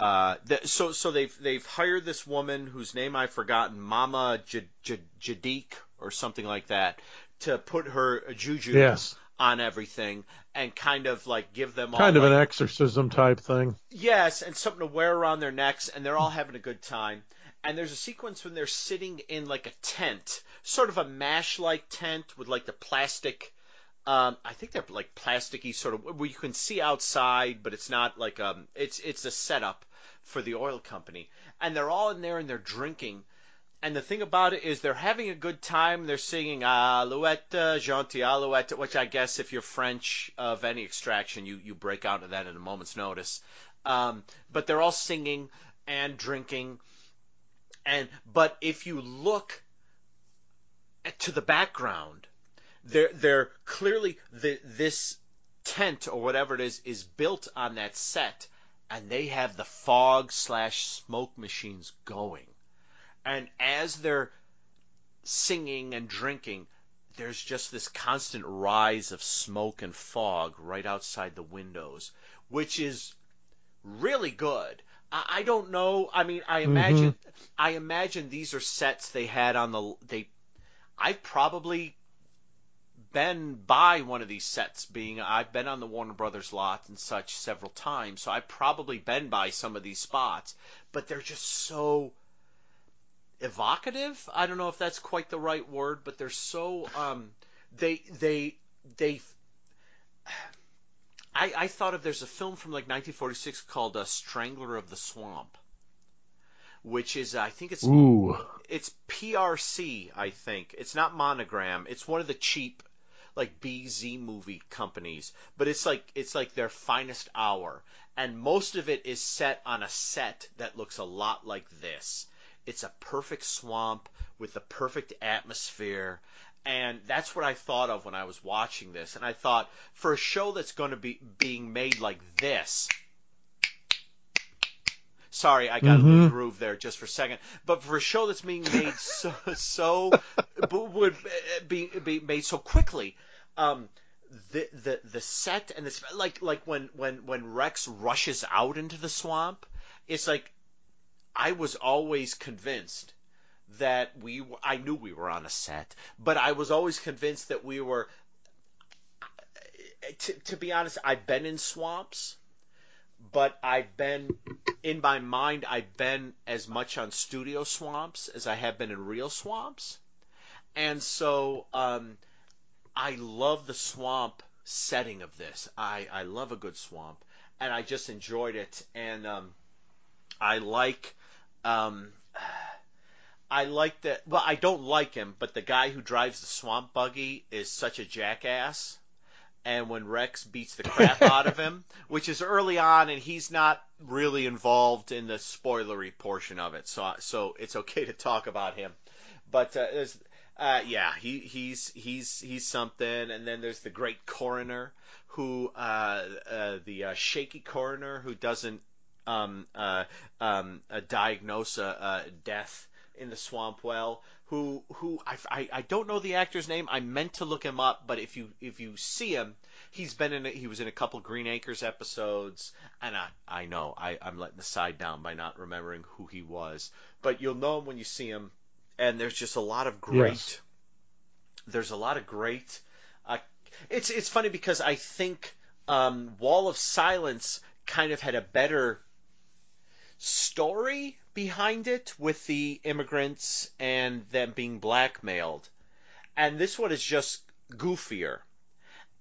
uh th- so so they've they've hired this woman whose name I've forgotten, Mama J- J- Jadik or something like that, to put her juju Yes. On everything and kind of like give them all Kind of like, an exorcism type thing. Yes, and something to wear around their necks, and they're all having a good time. And there's a sequence when they're sitting in like a tent, sort of a mash-like tent with like the plastic. Um, I think they're like plasticky, sort of where you can see outside, but it's not like um, it's it's a setup for the oil company. And they're all in there and they're drinking. And the thing about it is they're having a good time. They're singing Alouette, Gentil Alouette, which I guess if you're French of any extraction, you, you break out of that at a moment's notice. Um, but they're all singing and drinking. And but if you look to the background, they're they're clearly the, this tent or whatever it is is built on that set, and they have the fog slash smoke machines going. And as they're singing and drinking, there's just this constant rise of smoke and fog right outside the windows, which is really good. I, I don't know. I mean, I mm-hmm. imagine, I imagine these are sets they had on the they. I've probably been by one of these sets. Being I've been on the Warner Brothers lot and such several times, so I've probably been by some of these spots. But they're just so evocative. I don't know if that's quite the right word, but they're so um, they they they. I, I thought of there's a film from like 1946 called uh, Strangler of the Swamp, which is I think it's Ooh. it's PRC I think it's not Monogram. It's one of the cheap like BZ movie companies, but it's like it's like their finest hour, and most of it is set on a set that looks a lot like this. It's a perfect swamp with the perfect atmosphere, and that's what I thought of when I was watching this. And I thought for a show that's going to be being made like this. Sorry, I got a little groove there just for a second. But for a show that's being made *laughs* so so would be be made so quickly, um, the the the set and the like like when when when Rex rushes out into the swamp, it's like I was always convinced that we I knew we were on a set, but I was always convinced that we were. To, to be honest, I've been in swamps, but I've been in my mind. I've been as much on studio swamps as I have been in real swamps, and so um, I love the swamp setting of this. I I love a good swamp, and I just enjoyed it, and um, I like. Um, I like that. Well, I don't like him, but the guy who drives the swamp buggy is such a jackass. And when Rex beats the crap *laughs* out of him, which is early on, and he's not really involved in the spoilery portion of it, so so it's okay to talk about him. But uh, there's, uh, yeah, he he's he's he's something. And then there's the great coroner, who uh, uh, the uh, shaky coroner who doesn't um, uh, um, uh, diagnose a, death in the swamp well who who I, I, I don't know the actor's name I meant to look him up but if you if you see him he's been in a, he was in a couple Green Acres episodes and I I know I I'm letting the side down by not remembering who he was but you'll know him when you see him and there's just a lot of great Yes. there's a lot of great uh, it's it's funny because I think um, Wall of Silence kind of had a better story behind it with the immigrants and them being blackmailed. And this one is just goofier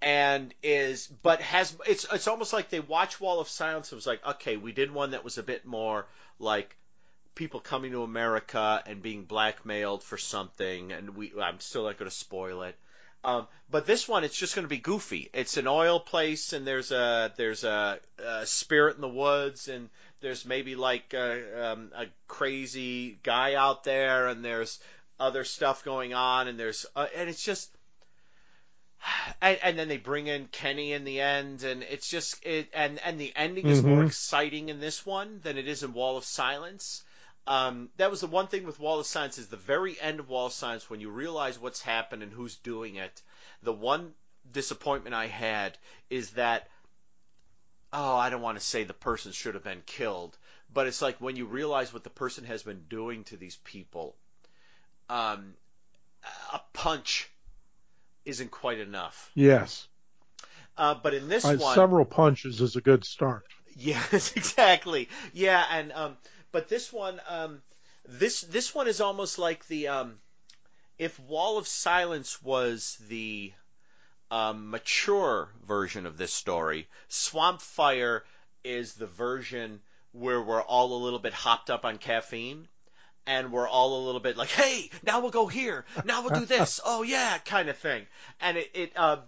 and is but has it's it's almost like they watch Wall of Silence and was like, okay, we did one that was a bit more like people coming to America and being blackmailed for something and we I'm still not going to spoil it. Um, but this one, it's just going to be goofy. It's an oil place, and there's a there's a, a spirit in the woods, and there's maybe like a, um, a crazy guy out there, and there's other stuff going on, and there's uh, and it's just. *sighs* And, and then they bring in Kenny in the end, and it's just it, and and the ending is more Mhm. exciting in this one than it is in Wall of Silence. Um, that was the one thing with Wall of Silence is the very end of Wall of Silence when you realize what's happened and who's doing it. The one disappointment I had is that oh, I don't want to say the person should have been killed, but it's like when you realize what the person has been doing to these people, um, a punch isn't quite enough. Yes. Uh, but in this Uh, one, several punches is a good start. Yes, *laughs* exactly. Yeah, and um, but this one, um, this this one is almost like the um, if Wall of Silence was the um, mature version of this story, Swamp Fire is the version where we're all a little bit hopped up on caffeine. And we're all a little bit like, hey, now we'll go here, now we'll do this, *laughs* oh yeah, kind of thing. And it, it uh,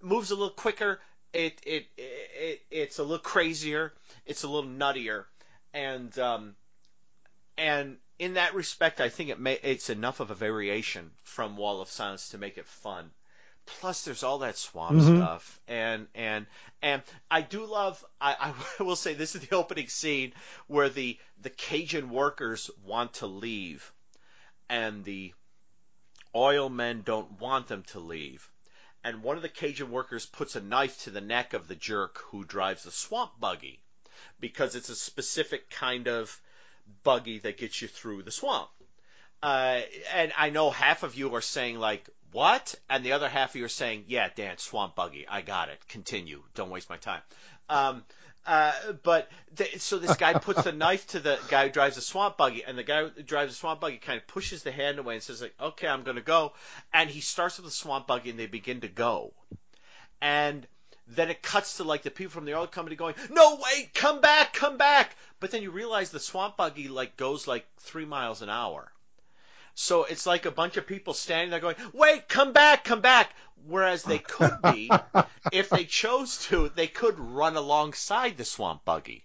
moves a little quicker. It, it it it's a little crazier. It's a little nuttier, and um, and in that respect, I think it may it's enough of a variation from Wall of Silence to make it fun. Plus, there's all that swamp Mhm. stuff, and and and I do love. I, I *laughs* will say this is the opening scene where the the Cajun workers want to leave, and the oil men don't want them to leave and one of the Cajun workers puts a knife to the neck of the jerk who drives the swamp buggy because it's a specific kind of buggy that gets you through the swamp. Uh, and I know half of you are saying like, "What?" and the other half of you are saying, "Yeah, Dan, swamp buggy, I got it. Continue. Don't waste my time." Um, Uh, but th- so this guy *laughs* puts the knife to the guy who drives the swamp buggy, and the guy who drives the swamp buggy kind of pushes the hand away and says like, "Okay, I'm going to go." And he starts with the swamp buggy, and they begin to go. And then it cuts to like the people from the oil company going, "No, wait, come back, come back!" But then you realize the swamp buggy like goes like three miles an hour. So it's like a bunch of people standing there going, "Wait, come back, come back." Whereas they could be, *laughs* if they chose to, they could run alongside the swamp buggy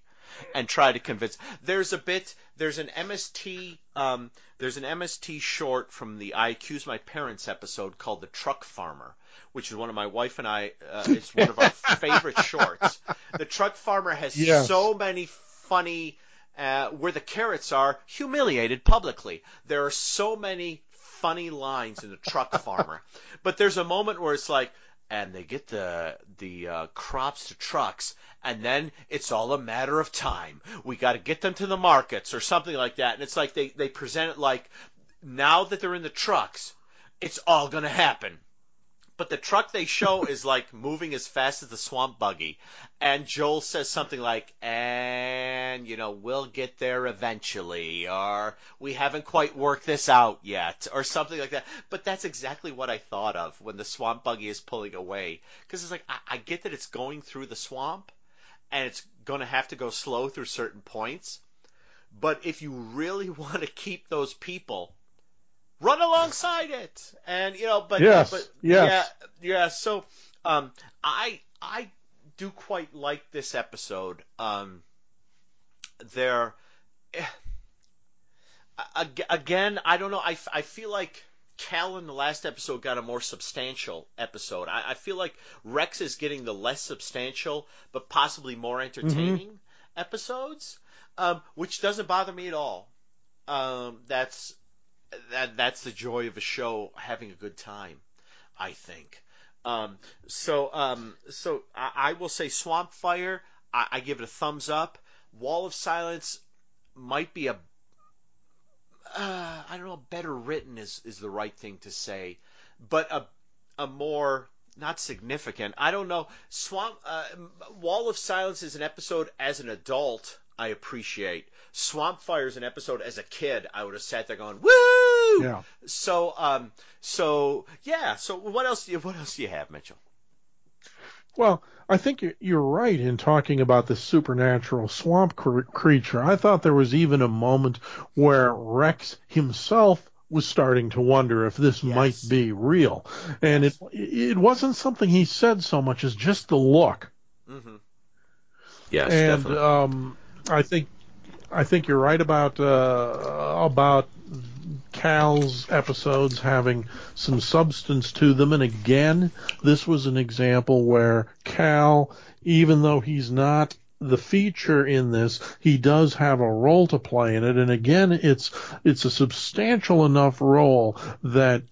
and try to convince. There's a bit. There's an MST. Um, there's an MST short from the I Accuse My Parents episode called The Truck Farmer, which is one of my wife and I. Uh, it's one of our *laughs* favorite shorts. The Truck Farmer has Yes. so many funny. Uh, where the carrots are humiliated publicly. There are so many funny lines in the truck *laughs* farmer. but there's a moment where it's like, and they get the the uh, crops to trucks, and then it's all a matter of time. We got to get them to the markets or something like that. And it's like they they present it like now that they're in the trucks, it's all gonna happen. But the truck they show is like moving as fast as the swamp buggy, and Joel says something like, "And you know we'll get there eventually," or "We haven't quite worked this out yet," or something like that. But that's exactly what I thought of when the swamp buggy is pulling away, because it's like I, I get that it's going through the swamp, and it's going to have to go slow through certain points. But if you really *laughs* want to keep those people, alongside it. And you know, but Yes, but yes. yeah, yeah. So um, I I do quite like this episode. Um, there, eh, again, I don't know. I, I feel like Cal in the last episode got a more substantial episode. I, I feel like Rex is getting the less substantial but possibly more entertaining episodes, um, which doesn't bother me at all. Um, that's that that's the joy of a show having a good time, I think. Um, so um, so I, I will say Swamp Fire. I, I give it a thumbs up. Wall of Silence might be a uh, I don't know better written is is the right thing to say, but a a more not significant. I don't know. Swamp uh, Wall of Silence is an episode as an adult I appreciate. Swamp Fire is an episode as a kid I would have sat there going woo. Yeah. So um so yeah. So what else do you what else do you have, Mitchell? Well, I think you're- you're right in talking about the supernatural swamp cr- creature. I thought there was even a moment where Rex himself was starting to wonder if this Yes. might be real, and it it wasn't something he said so much as just the look. Mm-hmm. Yes, and um, I think I think you're right about uh, about Cal's episodes having some substance to them. And again, this was an example where Cal, even though he's not the feature in this, he does have a role to play in it. And again, it's it's a substantial enough role that.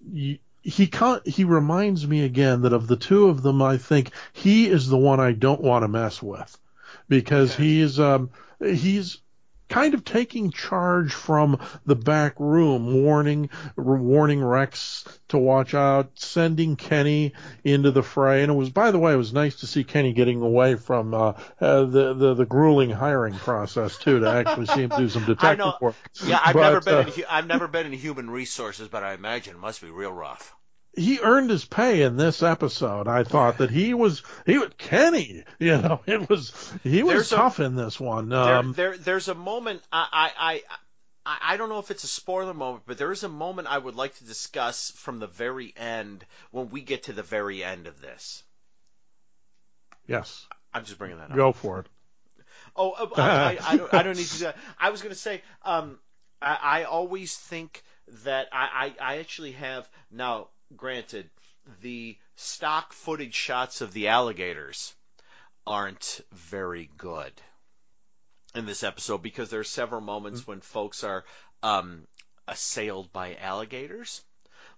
He con- he reminds me again that of the two of them, I think he is the one I don't want to mess with because he's um he's kind of taking charge from the back room, warning warning Rex to watch out, sending Kenny into the fray. And it was, by the way, it was nice to see Kenny getting away from uh, uh, the, the the grueling hiring process too, to actually see him do some *laughs* detective work. Yeah, I've But, never been uh, in I've never been in human resources, but I imagine it must be real rough. He earned his pay in this episode. I thought that he was he was Kenny. You know, *laughs* it was he was There's a- tough in this one. Um, there, there's a moment. I, I, I, I don't know if it's a spoiler moment, but there is a moment I would like to discuss from the very end when we get to the very end of this. yes, I'm just bringing that up. go for it. Oh, I, I, I, don't, I don't need to do that. I was going to say, um, I, I always think that I, I, I actually have now. Granted, the stock footage shots of the alligators aren't very good in this episode because there are several moments when folks are um, assailed by alligators.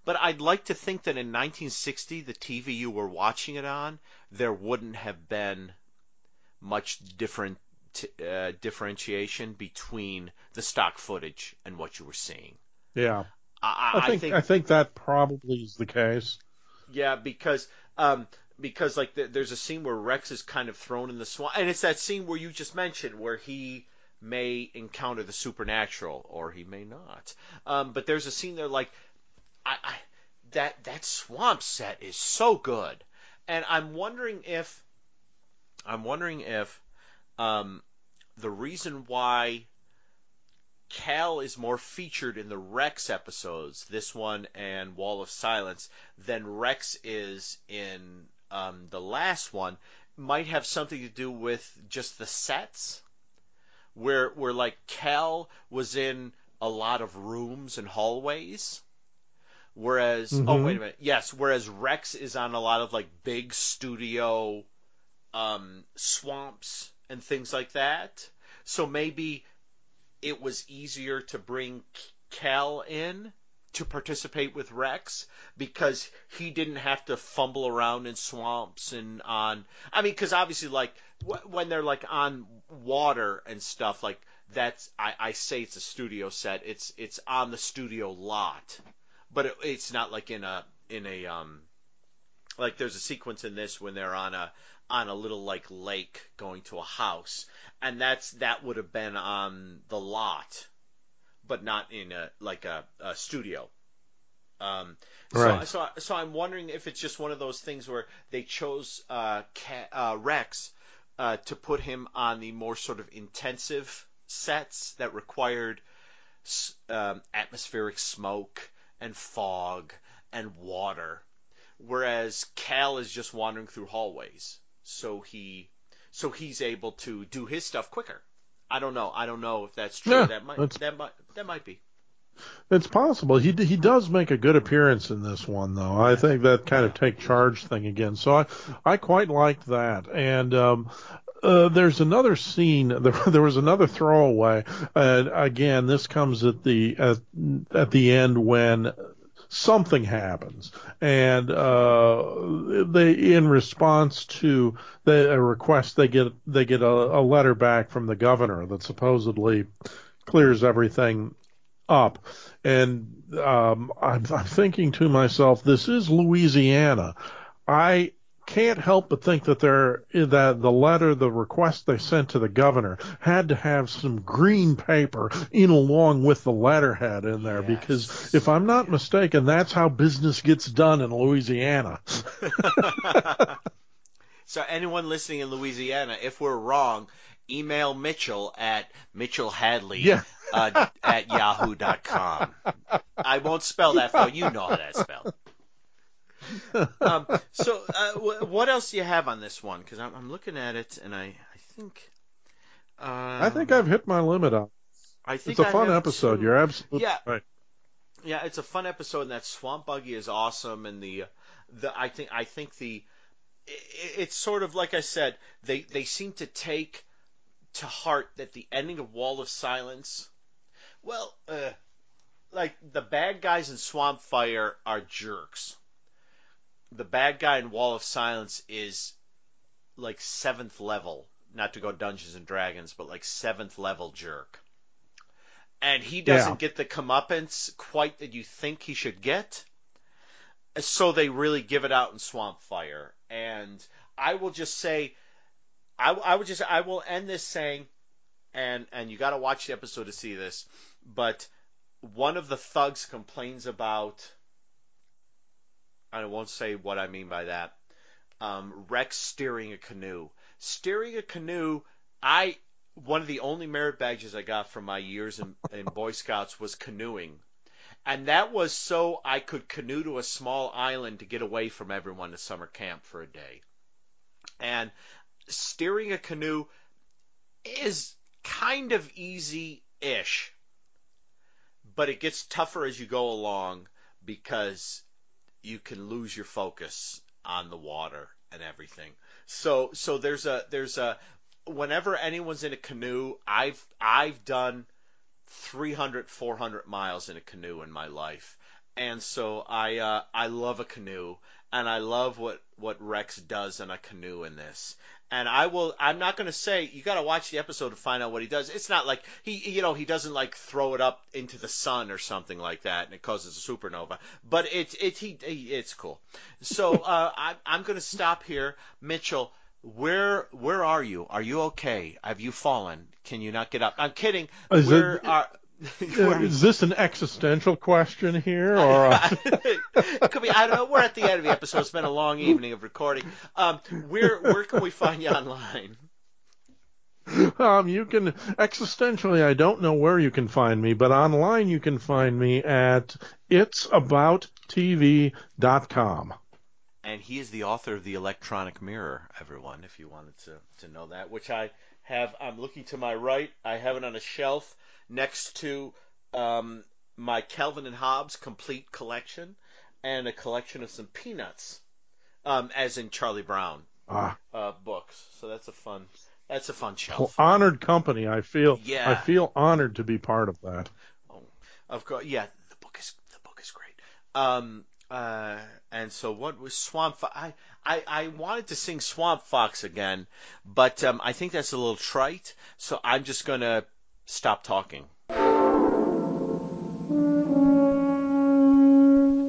But I'd like to think that in 1960, the TV you were watching it on, there wouldn't have been much different uh, differentiation between the stock footage and what you were seeing. Yeah. I, I think, I think that probably is the case. yeah, because um, because like th- there's a scene where Rex is kind of thrown in the swamp, and it's that scene where you just mentioned where he may encounter the supernatural or he may not. Um, but there's a scene there like I, I that that swamp set is so good, and I'm wondering if I'm wondering if um, the reason why Cal is more featured in the Rex episodes, this one and Wall of Silence, than Rex is in um, the last one, might have something to do with just the sets, where where like Cal was in a lot of rooms and hallways. Whereas, oh Mhm. wait a minute, yes. Whereas Rex is on a lot of like big studio um, swamps and things like that. So maybe it was easier to bring Cal in to participate with Rex because he didn't have to fumble around in swamps and on. I mean, because obviously, like wh- when they're like on water and stuff, like that's I, I say it's a studio set. It's it's on the studio lot, but it, it's not like in a in a um like there's a sequence in this when they're on a on a little like lake going to a house and that's that would have been on the lot but not in a like a, a studio um so, Right. so so I'm wondering if it's just one of those things where they chose uh, Ca uh Rex uh, to put him on the more sort of intensive sets that required s- um, atmospheric smoke and fog and water whereas Cal is just wandering through hallways. So he so he's able to do his stuff quicker. I don't know. I don't know if that's true. Yeah, that might that might that might be. It's possible. He he does make a good appearance in this one, though. I think that kind of take charge thing again. So I I quite liked that. And um, uh, there's another scene. *laughs* There, there was another throwaway. And again, this comes at the at, at the end when something happens, and uh, they in response to the a request they get they get a, a letter back from the governor that supposedly clears everything up. And um, I'm, I'm thinking to myself, this is Louisiana. I can't help but think that there that the letter, the request they sent to the governor had to have some green paper in along with the letterhead in there because if I'm not mistaken, that's how business gets done in Louisiana. *laughs* So anyone listening in Louisiana, if we're wrong, email Mitchell at Mitchell Hadley Yeah. uh, at yahoo.com. I won't spell that for you. You know how that's spelled. *laughs* Um, so, uh, wh- what else do you have on this one? Because I'm, I'm looking at it, and I, I think. Um, I think I've hit my limit on. I think It's a I fun episode. two. You're absolutely Yeah. right. Yeah, it's a fun episode, and that swamp buggy is awesome. And the, the I think I think the, i it's sort of like I said, they they seem to take to heart that the ending of Wall of Silence, well, uh, like the bad guys in Swamp Fire are jerks. The bad guy in Wall of Silence is like seventh level, not to go Dungeons and Dragons, but like seventh level jerk and he doesn't Yeah. get the comeuppance quite that you think he should get. So they really give it out in Swamp Fire. And I will just say, I, I would just, I will end this saying, and and you got to watch the episode to see this, but one of the thugs complains about. I won't say what I mean by that. Um, Rex steering a canoe. Steering a canoe, I one of the only merit badges I got from my years in, in Boy Scouts was canoeing. And that was so I could canoe to a small island to get away from everyone at summer camp for a day. And steering a canoe is kind of easy ish, but it gets tougher as you go along because you can lose your focus on the water and everything. So so there's a there's a whenever anyone's in a canoe, I've I've done 300 400 miles in a canoe in my life. And so I uh, I love a canoe and I love what what Rex does in a canoe in this. And I will. I'm not going to say you got to watch the episode to find out what he does. It's not like he, you know, he doesn't like throw it up into the sun or something like that, and it causes a supernova. But it's it he, he it's cool. So *laughs* uh, I, I'm going to stop here, Mitchell. Where where are you? Are you okay? Have you fallen? Can you not get up? I'm kidding. Is where it- are *laughs* Is this an existential question here, or uh, it *laughs* could be. I don't know. We're at the end of the episode. It's been a long evening of recording. Um, where where can we find you online? um, you can existentially? I don't know where you can find me, but online you can find me at it'sabouttv.com. And he is the author of the Electronic Mirror. Everyone, if you wanted to to know that, which I have. I'm looking to my right. I have it on a shelf next to um, my Calvin and Hobbes complete collection and a collection of some peanuts, um, as in Charlie Brown Ah, uh, books. So that's a fun. That's a fun well, shelf. honored company. I feel. Yeah. I feel honored to be part of that. Oh, Of course, yeah. The book is the book is great. Um, uh, and so what was Swamp Fox? I, I I wanted to sing Swamp Fox again, but um, I think that's a little trite. So I'm just gonna stop talking.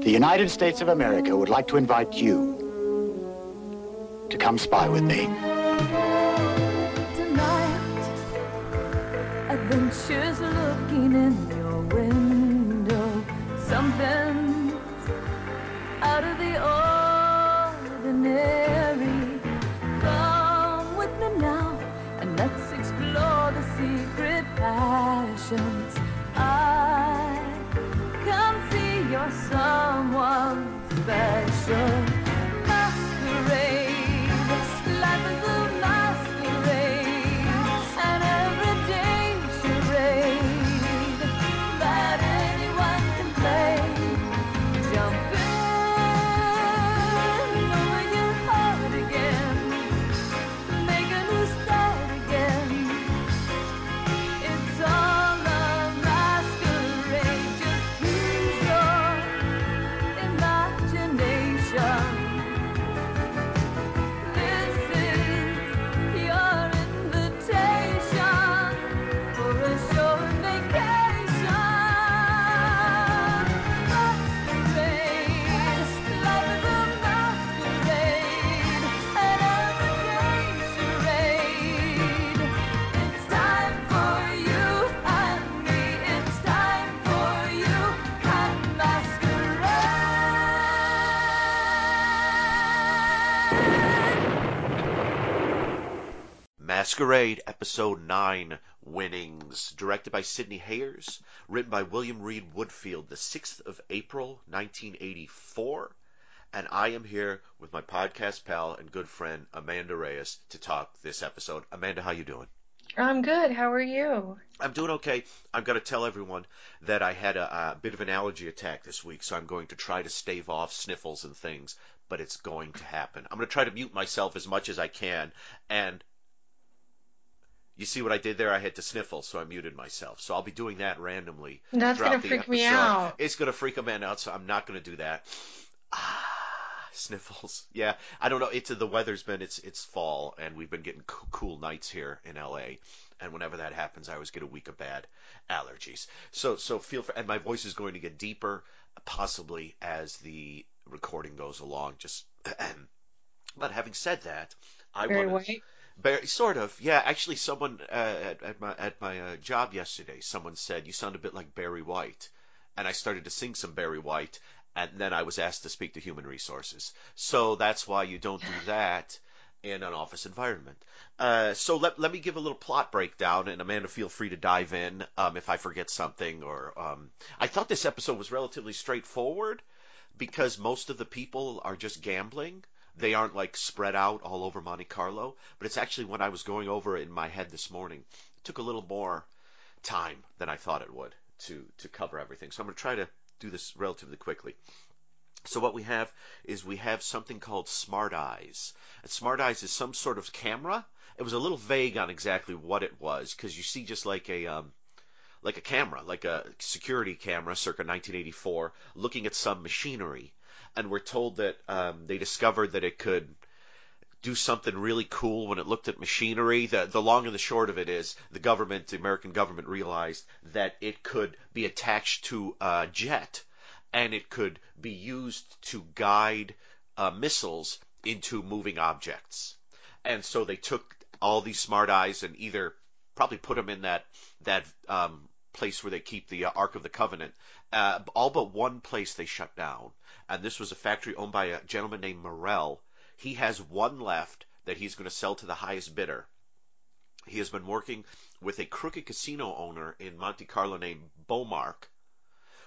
The United States of America would like to invite you to come spy with me. tonight. Adventures looking in your window. Something out of the ordinary. Passions. I can see you're someone special. Masquerade, Episode 9, Winnings. Directed by Sidney Hayers. Written by William Read Woodfield, the 6th of April, 1984. And I am here with my podcast pal and good friend, Amanda Reyes, to talk this episode. Amanda, how you doing? I'm good. How are you? I'm doing okay. I'm going to tell everyone that I had a, a bit of an allergy attack this week, so I'm going to try to stave off sniffles and things, but it's going to happen. I'm going to try to mute myself as much as I can, and you see what I did there? I had to sniffle, so I muted myself. So I'll be doing that randomly. That's gonna freak me episode. out. It's going to freak a man out, so I'm not going to do that. Ah, sniffles. *laughs* Yeah, I don't know. It's the weather's been it's it's fall, and we've been getting co- cool nights here in LA. And whenever that happens, I always get a week of bad allergies. So so feel for, and my voice is going to get deeper, possibly as the recording goes along. Just, *clears throat* but having said that, I want sort of, yeah. Actually, someone uh, at, at my at my uh, job yesterday, someone said you sound a bit like Barry White, and I started to sing some Barry White, and then I was asked to speak to Human Resources. So that's why you don't do that in an office environment. Uh, so let let me give a little plot breakdown, and Amanda, feel free to dive in um, if I forget something. Or um, I thought this episode was relatively straightforward because most of the people are just gambling. They aren't like spread out all over Monte Carlo, but it's actually when I was going over in my head this morning, it took a little more time than I thought it would to to cover everything. So I'm going to try to do this relatively quickly. So what we have is we have something called Smart Eyes. And Smart Eyes is some sort of camera. It was a little vague on exactly what it was because you see just like a um, like a camera, like a security camera, circa 1984, looking at some machinery, and we're told that um, they discovered that it could do something really cool when it looked at machinery. The the long and the short of it is the government, the American government realized that it could be attached to a jet and it could be used to guide uh, missiles into moving objects. And so they took all these smart eyes and either probably put them in that that um, place where they keep the uh, Ark of the Covenant. Uh, all but one place they shut down, and this was a factory owned by a gentleman named Morell. He has one left that he's going to sell to the highest bidder. He has been working with a crooked casino owner in Monte Carlo named Beaumark,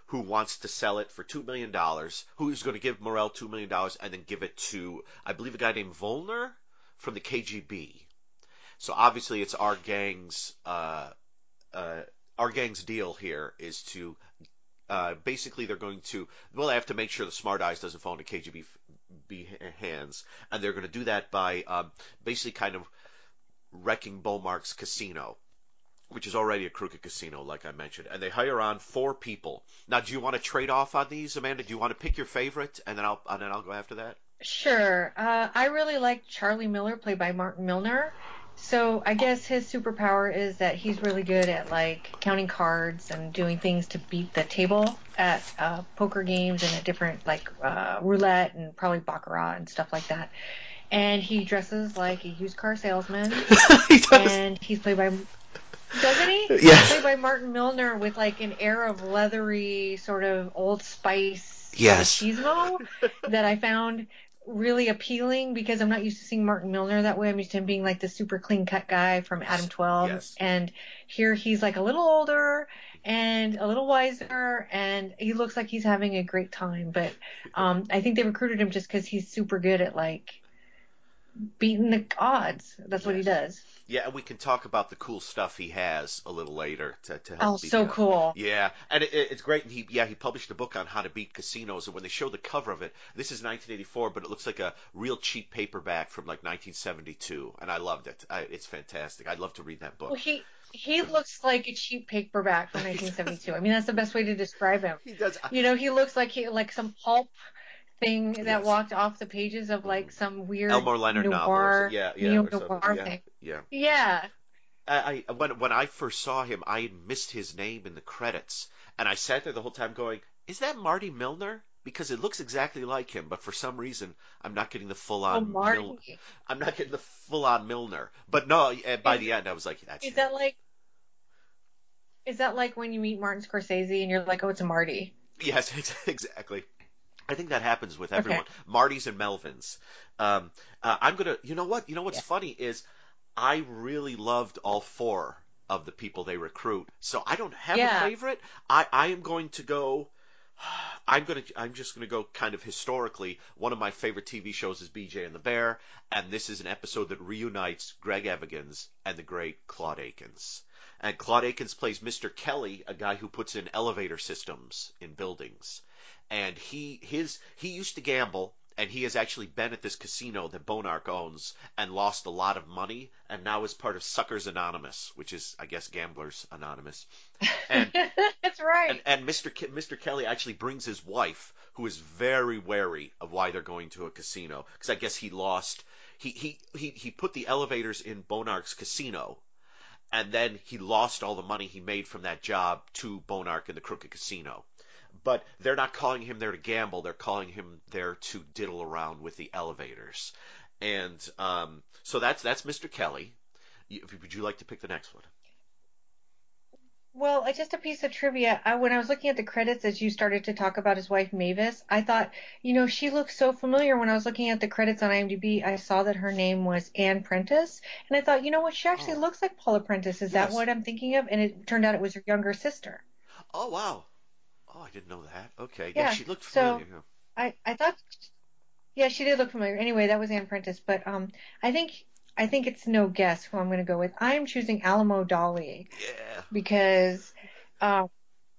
who wants to sell it for two million dollars. Who's going to give Morell two million dollars and then give it to, I believe, a guy named Volner from the KGB. So obviously, it's our gang's uh, uh, our gang's deal here is to uh, basically they're going to well they have to make sure the Smart Eyes doesn't fall into KGB hands, and they're going to do that by um, basically kind of wrecking Beaumark's casino. Which is already a crooked casino, like I mentioned, and they hire on four people. Now, do you want to trade off on these, Amanda? Do you want to pick your favorite, and then I'll and then I'll go after that? Sure. Uh, I really like Charlie Miller, played by Martin Milner. So I guess his superpower is that he's really good at like counting cards and doing things to beat the table at uh, poker games and at different like uh, roulette and probably baccarat and stuff like that. And he dresses like a used car salesman. *laughs* he does. And he's played by doesn't he? Yeah. He's played by Martin Milner with like an air of leathery sort of Old Spice Yes. machismo that I found really appealing because I'm not used to seeing Martin Milner that way. I'm used to him being like the super clean cut guy from Adam 12. Yes. And here he's like a little older and a little wiser and he looks like he's having a great time. But um, I think they recruited him just because he's super good at like beating the odds. That's what he does. Yeah, and we can talk about the cool stuff he has a little later to, to help. Oh, so cool. Yeah, and it, it- it's great. And he, yeah, he published a book on how to beat casinos. And when they show the cover of it, this is 1984, but it looks like a real cheap paperback from like 1972, and I loved it. I, it's fantastic. I'd love to read that book. Well, he he looks like a cheap paperback from *laughs* 1972. I mean, that's the best way to describe him. He does. You know, he looks like he like some pulp thing that Yes. walked off the pages of like some weird Elmore Leonard novel. noir, so- Yeah, yeah, noir yeah, thing. yeah. Yeah. I, I when when I first saw him, I had missed his name in the credits, and I sat there the whole time going, "Is that Marty Milner?" Because it looks exactly like him, but for some reason I'm not getting the full on. Oh. Marty. I'm not getting the full on Milner. But no, uh, by Is- the end I was like, "That's Is him." that like? Is that like when you meet Martin Scorsese and you're like, oh, it's a Marty? Yes, *laughs* exactly. I think that happens with everyone. Okay. Marty's and Melvins. Um, uh, I'm gonna. You know what? You know what's funny is I really loved all four of the people they recruit. So I don't have Yeah. a favorite. I I am going to go. *sighs* I'm gonna. I'm just gonna go kind of historically. One of my favorite TV shows is BJ and the Bear, and this is an episode that reunites Greg Evigan and the great Claude Akins. And Claude Akins plays Mr. Kelly, a guy who puts in elevator systems in buildings. And he his he used to gamble, and he has actually been at this casino that Beaumark owns and lost a lot of money, and now is part of Suckers Anonymous, which is I guess Gamblers Anonymous. And *laughs* That's right. and, and Mr. Ke- Mr. Kelly actually brings his wife, who is very wary of why they're going to a casino, because I guess he lost. He, he he he put the elevators in Beaumark's casino, and then he lost all the money he made from that job to Beaumark in the Crooked Casino. But they're not calling him there to gamble; they're calling him there to diddle around with the elevators. And um, so that's that's Mr. Kelly. Would you like to pick the next one? Well, just a piece of trivia. I, when I was looking at the credits as you started to talk about his wife Mavis, I thought, you know, she looks so familiar. When I was looking at the credits on IMDb, I saw that her name was Ann Prentiss, and I thought, you know what, she actually looks like Paula Prentiss. Is that what I'm thinking of? And it turned out it was her younger sister. Oh wow! Oh, I didn't know that. Okay, yeah, Yeah, she looked so- familiar. yeah. I I thought, yeah, she did look familiar. Anyway, that was Ann Prentiss, but um, I think I think it's no guess who I'm going to go with. I'm choosing Alamo Dolly. Yeah. because uh,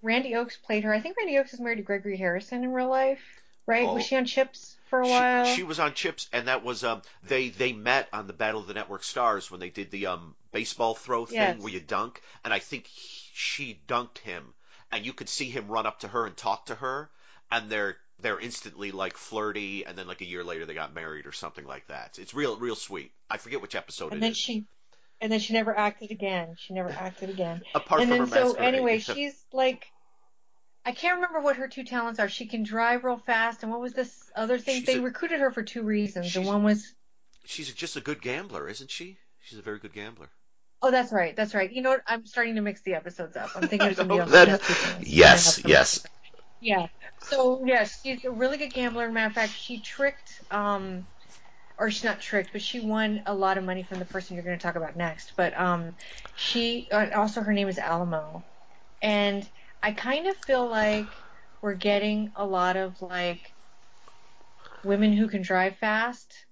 Randi Oakes played her. I think Randi Oakes is married to Gregory Harrison in real life, right? Oh. Was she on Chips for a She- while? She, was on Chips, and that was um they they met on the Battle of the Network Stars when they did the um baseball throw thing Yes. where you dunk, and I think he, she dunked him, and you could see him run up to her and talk to her, and they're they're instantly like flirty, and then like a year later they got married or something like that. It's real real sweet. I forget which episode and it then is. she and then she never acted again. She never acted again. *laughs* Apart and from then her so masquerade. anyway, *laughs* she's like I can't remember what her two talents are. She can drive real fast, and what was this other thing? She's they a- recruited her for two reasons. And she's- one was she's just a good gambler, isn't she? She's a very good gambler. Oh, that's right, that's right. You know what? I'm starting to mix the episodes up. I'm thinking *laughs* of somebody else. That- who does two things. yes, yes. Yeah. So yeah, she's a really good gambler. Matter of fact, she tricked, um, or she's not tricked, but she won a lot of money from the person you're going to talk about next. But um, she uh, also her name is Alamo, and I kind of feel like we're getting a lot of like women who can drive fast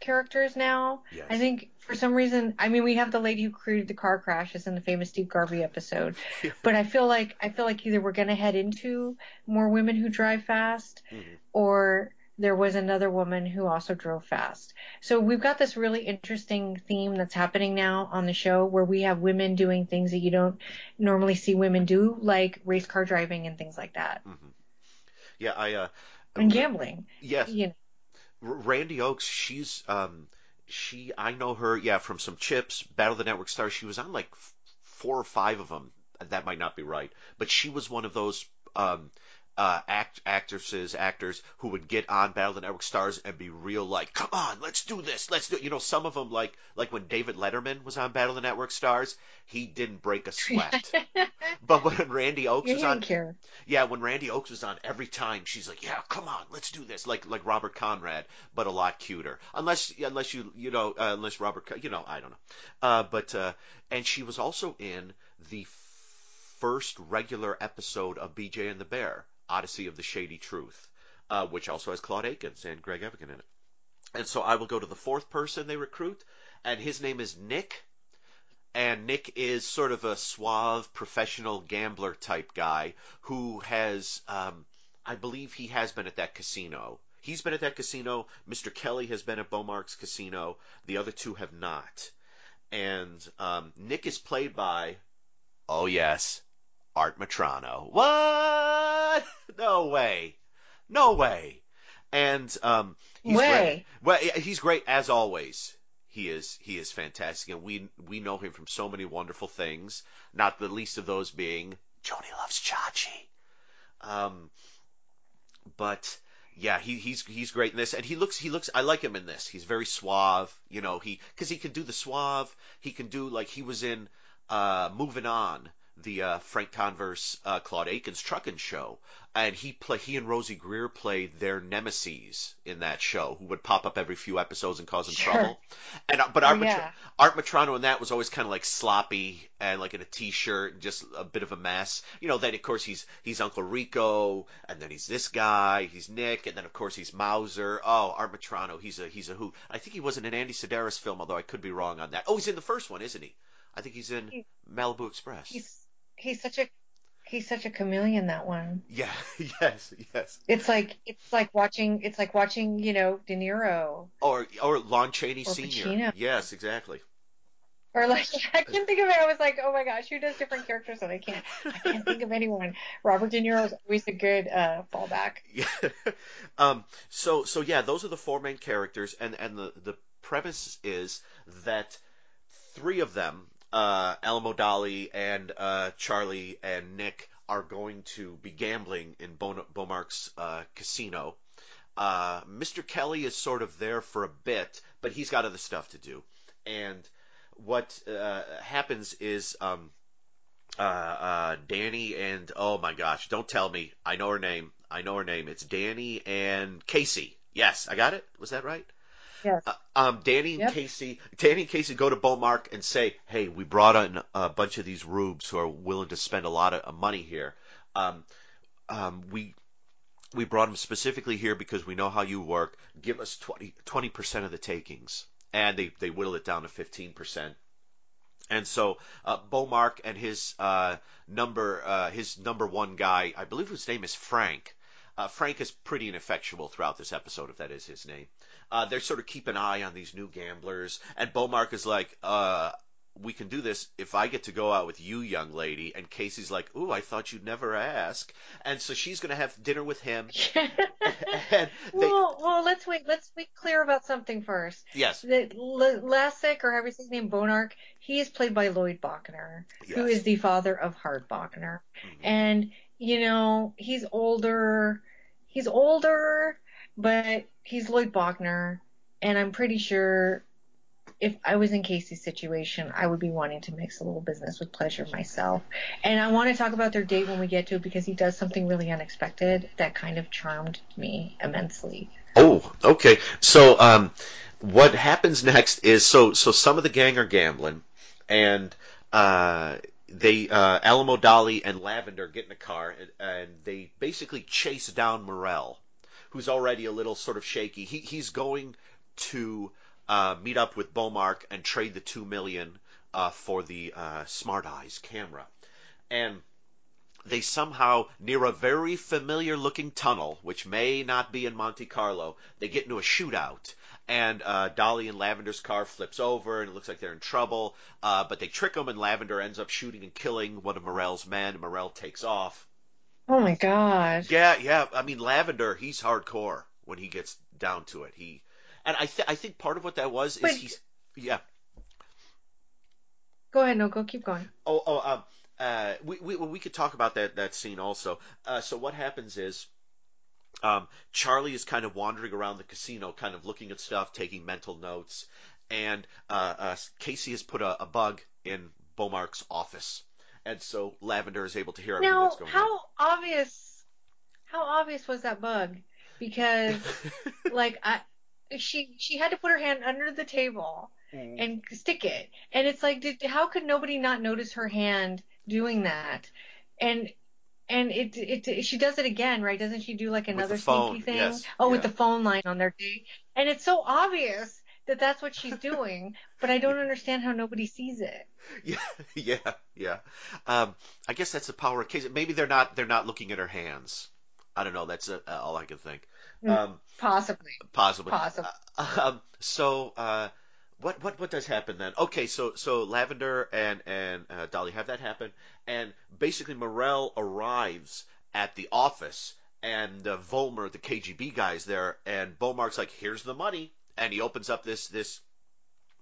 characters now. Yes. I think for some reason, I mean, we have the lady who created the car crashes in the famous Steve Garvey episode, *laughs* but I feel like I feel like either we're going to head into more women who drive fast, or there was another woman who also drove fast. So we've got this really interesting theme that's happening now on the show where we have women doing things that you don't normally see women do, like race car driving and things like that, Yeah, I uh and gambling. yes. You know, Randi Oakes, she's um she I know her yeah from some chips, Battle of the Network Stars. She was on like four or five of them. That might not be right, but she was one of those um uh act actresses actors who would get on Battle of the Network Stars and be real like, come on, let's do this, let's do. You know, some of them like like when David Letterman was on Battle of the Network Stars, he didn't break a sweat. *laughs* but when Randi Oakes was on, care. yeah, when Randi Oakes was on, every time she's like, "Yeah, come on, let's do this." Like like Robert Conrad, but a lot cuter. Unless unless you you know uh, unless Robert you know I don't know. Uh, but uh, and she was also in the first regular episode of BJ and the Bear, Odyssey of the Shady Truth, uh, which also has Claude Akins and Greg Evigan in it. And so I will go to the fourth person they recruit, and his name is Nick and Nick is sort of a suave professional gambler type guy who has, um, I believe he has been at that casino. He's been at that casino. Mr. Kelly has been at Beaumark's casino. The other two have not. And um, Nick is played by, oh yes, Art Metrano. What? *laughs* No way. No way. And um, he's Way. great. Well, he's great as always he is he is fantastic, and we we know him from so many wonderful things. Not the least of those being Joanie loves Chachi. Um, but yeah, he he's he's great in this, and he looks he looks I like him in this. He's very suave, you know. He because he can do the suave. He can do like he was in uh, Moving On, the uh, Frank Converse uh, Claude Akins trucking show, and he play he and Rosey Grier played their nemesis in that show, who would pop up every few episodes and cause him Sure. trouble. And uh, but Art, Oh, yeah. Art Metrano in that was always kind of like sloppy and like in a t-shirt, and just a bit of a mess. You know, then of course he's he's Uncle Rico, and then he's this guy, he's Nick, and then of course he's Mauser. Oh, Art Metrano, he's a he's a hoot. I think he was in an Andy Sidaris film, although I could be wrong on that. Oh, he's in the first one, isn't he? I think he's in Malibu Express. He's such a he's such a chameleon that one. Yeah, *laughs* yes, yes. It's like it's like watching it's like watching you know De Niro Or or Lon Chaney Or Senior. Pacino. Yes, exactly. or like *laughs* I can't think of it. I was like, oh my gosh, who does different characters? And I can't I can't think of anyone. Robert De Niro is always a good uh, fallback. *laughs* Yeah. um, so so yeah, those are the four main characters, and and the the premise is that three of them, uh, Alamo Dolly and uh, Charlie and Nick, are going to be gambling in Bon- Beaumark's uh, casino. Uh, Mr. Kelly is sort of there for a bit, but he's got other stuff to do. And what uh, happens is um, uh, uh, Danny and oh my gosh, don't tell me. I know her name. I know her name. It's Danny and Casey. Yes, I got it. Was that right? Yes. Uh, um, Danny and Yep. Casey, Danny and Casey go to Beaumark and say, "Hey, we brought in a bunch of these rubes who are willing to spend a lot of uh, money here. Um, um, we we brought them specifically here because we know how you work. Give us 20 percent of the takings." And they they whittle it down to fifteen percent. And so uh, Beaumark and his uh, number uh, his number one guy, I believe his name is Frank. Uh, Frank is pretty ineffectual throughout this episode, if that is his name. Uh, they sort of keep an eye on these new gamblers, and Beaumark is like, uh, we can do this if I get to go out with you, young lady. And Casey's like, ooh, I thought you'd never ask. And so she's going to have dinner with him. *laughs* and they, well, well, let's wait. Let's be clear about something first. yes, The L- Lassick, or however his name, Beaumark, he is played by Lloyd Bochner, who Yes. is the father of Hart Bochner. Mhm. And, you know, he's older. He's older, but he's Lloyd Bochner. And I'm pretty sure if I was in Casey's situation, I would be wanting to mix a little business with pleasure myself. And I want to talk about their date when we get to it because he does something really unexpected that kind of charmed me immensely. Oh, okay. So, um, what happens next is so so some of the gang are gambling, and uh, they uh, Alamo Dolly and Lavender get in a car and, and they basically chase down Morel, who's already a little sort of shaky. He he's going to uh, meet up with Beaumark and trade the two million uh, for the uh, Smart Eyes camera, and they somehow, near a very familiar looking tunnel, which may not be in Monte Carlo, they get into a shootout. And uh, Dolly and Lavender's car flips over, and it looks like they're in trouble. Uh, but they trick them, and Lavender ends up shooting and killing one of Morel's men. Morel takes off. Oh my god. Yeah, yeah. I mean, Lavender, he's hardcore when he gets down to it. He, and I, th- I think part of what that was is he's, yeah. Go ahead, no, go keep going. Oh, oh, um, uh, we, we we could talk about that that scene also. Uh, so what happens is, um, Charlie is kind of wandering around the casino, kind of looking at stuff, taking mental notes, and uh, uh, Casey has put a, a bug in Beaumark's office, and so Lavender is able to hear everything Now, that's going how obvious, how obvious was that bug? Because, *laughs* like, I, she she had to put her hand under the table Mm. and stick it, and it's like, did how could nobody not notice her hand doing that? And and it it she does it again, right? Doesn't she do like another phone, sneaky thing? yes, oh, with the phone line on their date, and it's so obvious that that's what she's doing, but I don't understand how nobody sees it. *laughs* Yeah, yeah, yeah. Um, I guess that's the power of Casey. Maybe they're not they're not looking at her hands. I don't know. That's uh, all I can think. Mm. Um, Possibly. Possibly. Possibly. Uh, um, so, uh, what what what does happen then? Okay, so so Lavender and and uh, Dolly have that happen, and basically Morel arrives at the office, and uh, Volmer, the KGB guy, is there, and Beaumark's like, "Here's the money," and he opens up this this.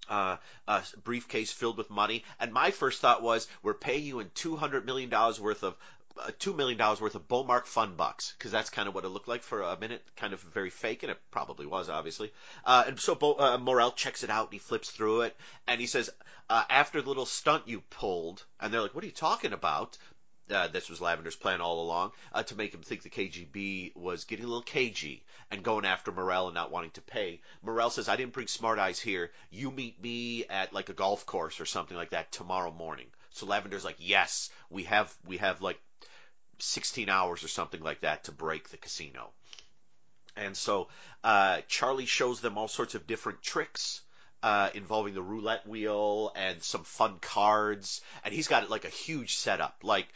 Uh, uh, briefcase filled with money, and my first thought was, "We're paying you in two hundred million dollars worth of uh, two million dollars worth of Beaumark fun bucks because that's kind of what it looked like for a minute, kind of very fake, and it probably was, obviously. Uh, and so Bo, uh, Morel checks it out and he flips through it, and he says, uh, "After the little stunt you pulled," and they're like, "What are you talking about?" Uh, this was Lavender's plan all along uh, to make him think the KGB was getting a little cagey and going after Morel and not wanting to pay. Morel says, "I didn't bring Smart Eyes here. You meet me at like a golf course or something like that tomorrow morning." So Lavender's like, "Yes, we have we have like 16 hours or something like that to break the casino. And so uh, Charlie shows them all sorts of different tricks uh, involving the roulette wheel and some fun cards. And he's got like a huge setup. Like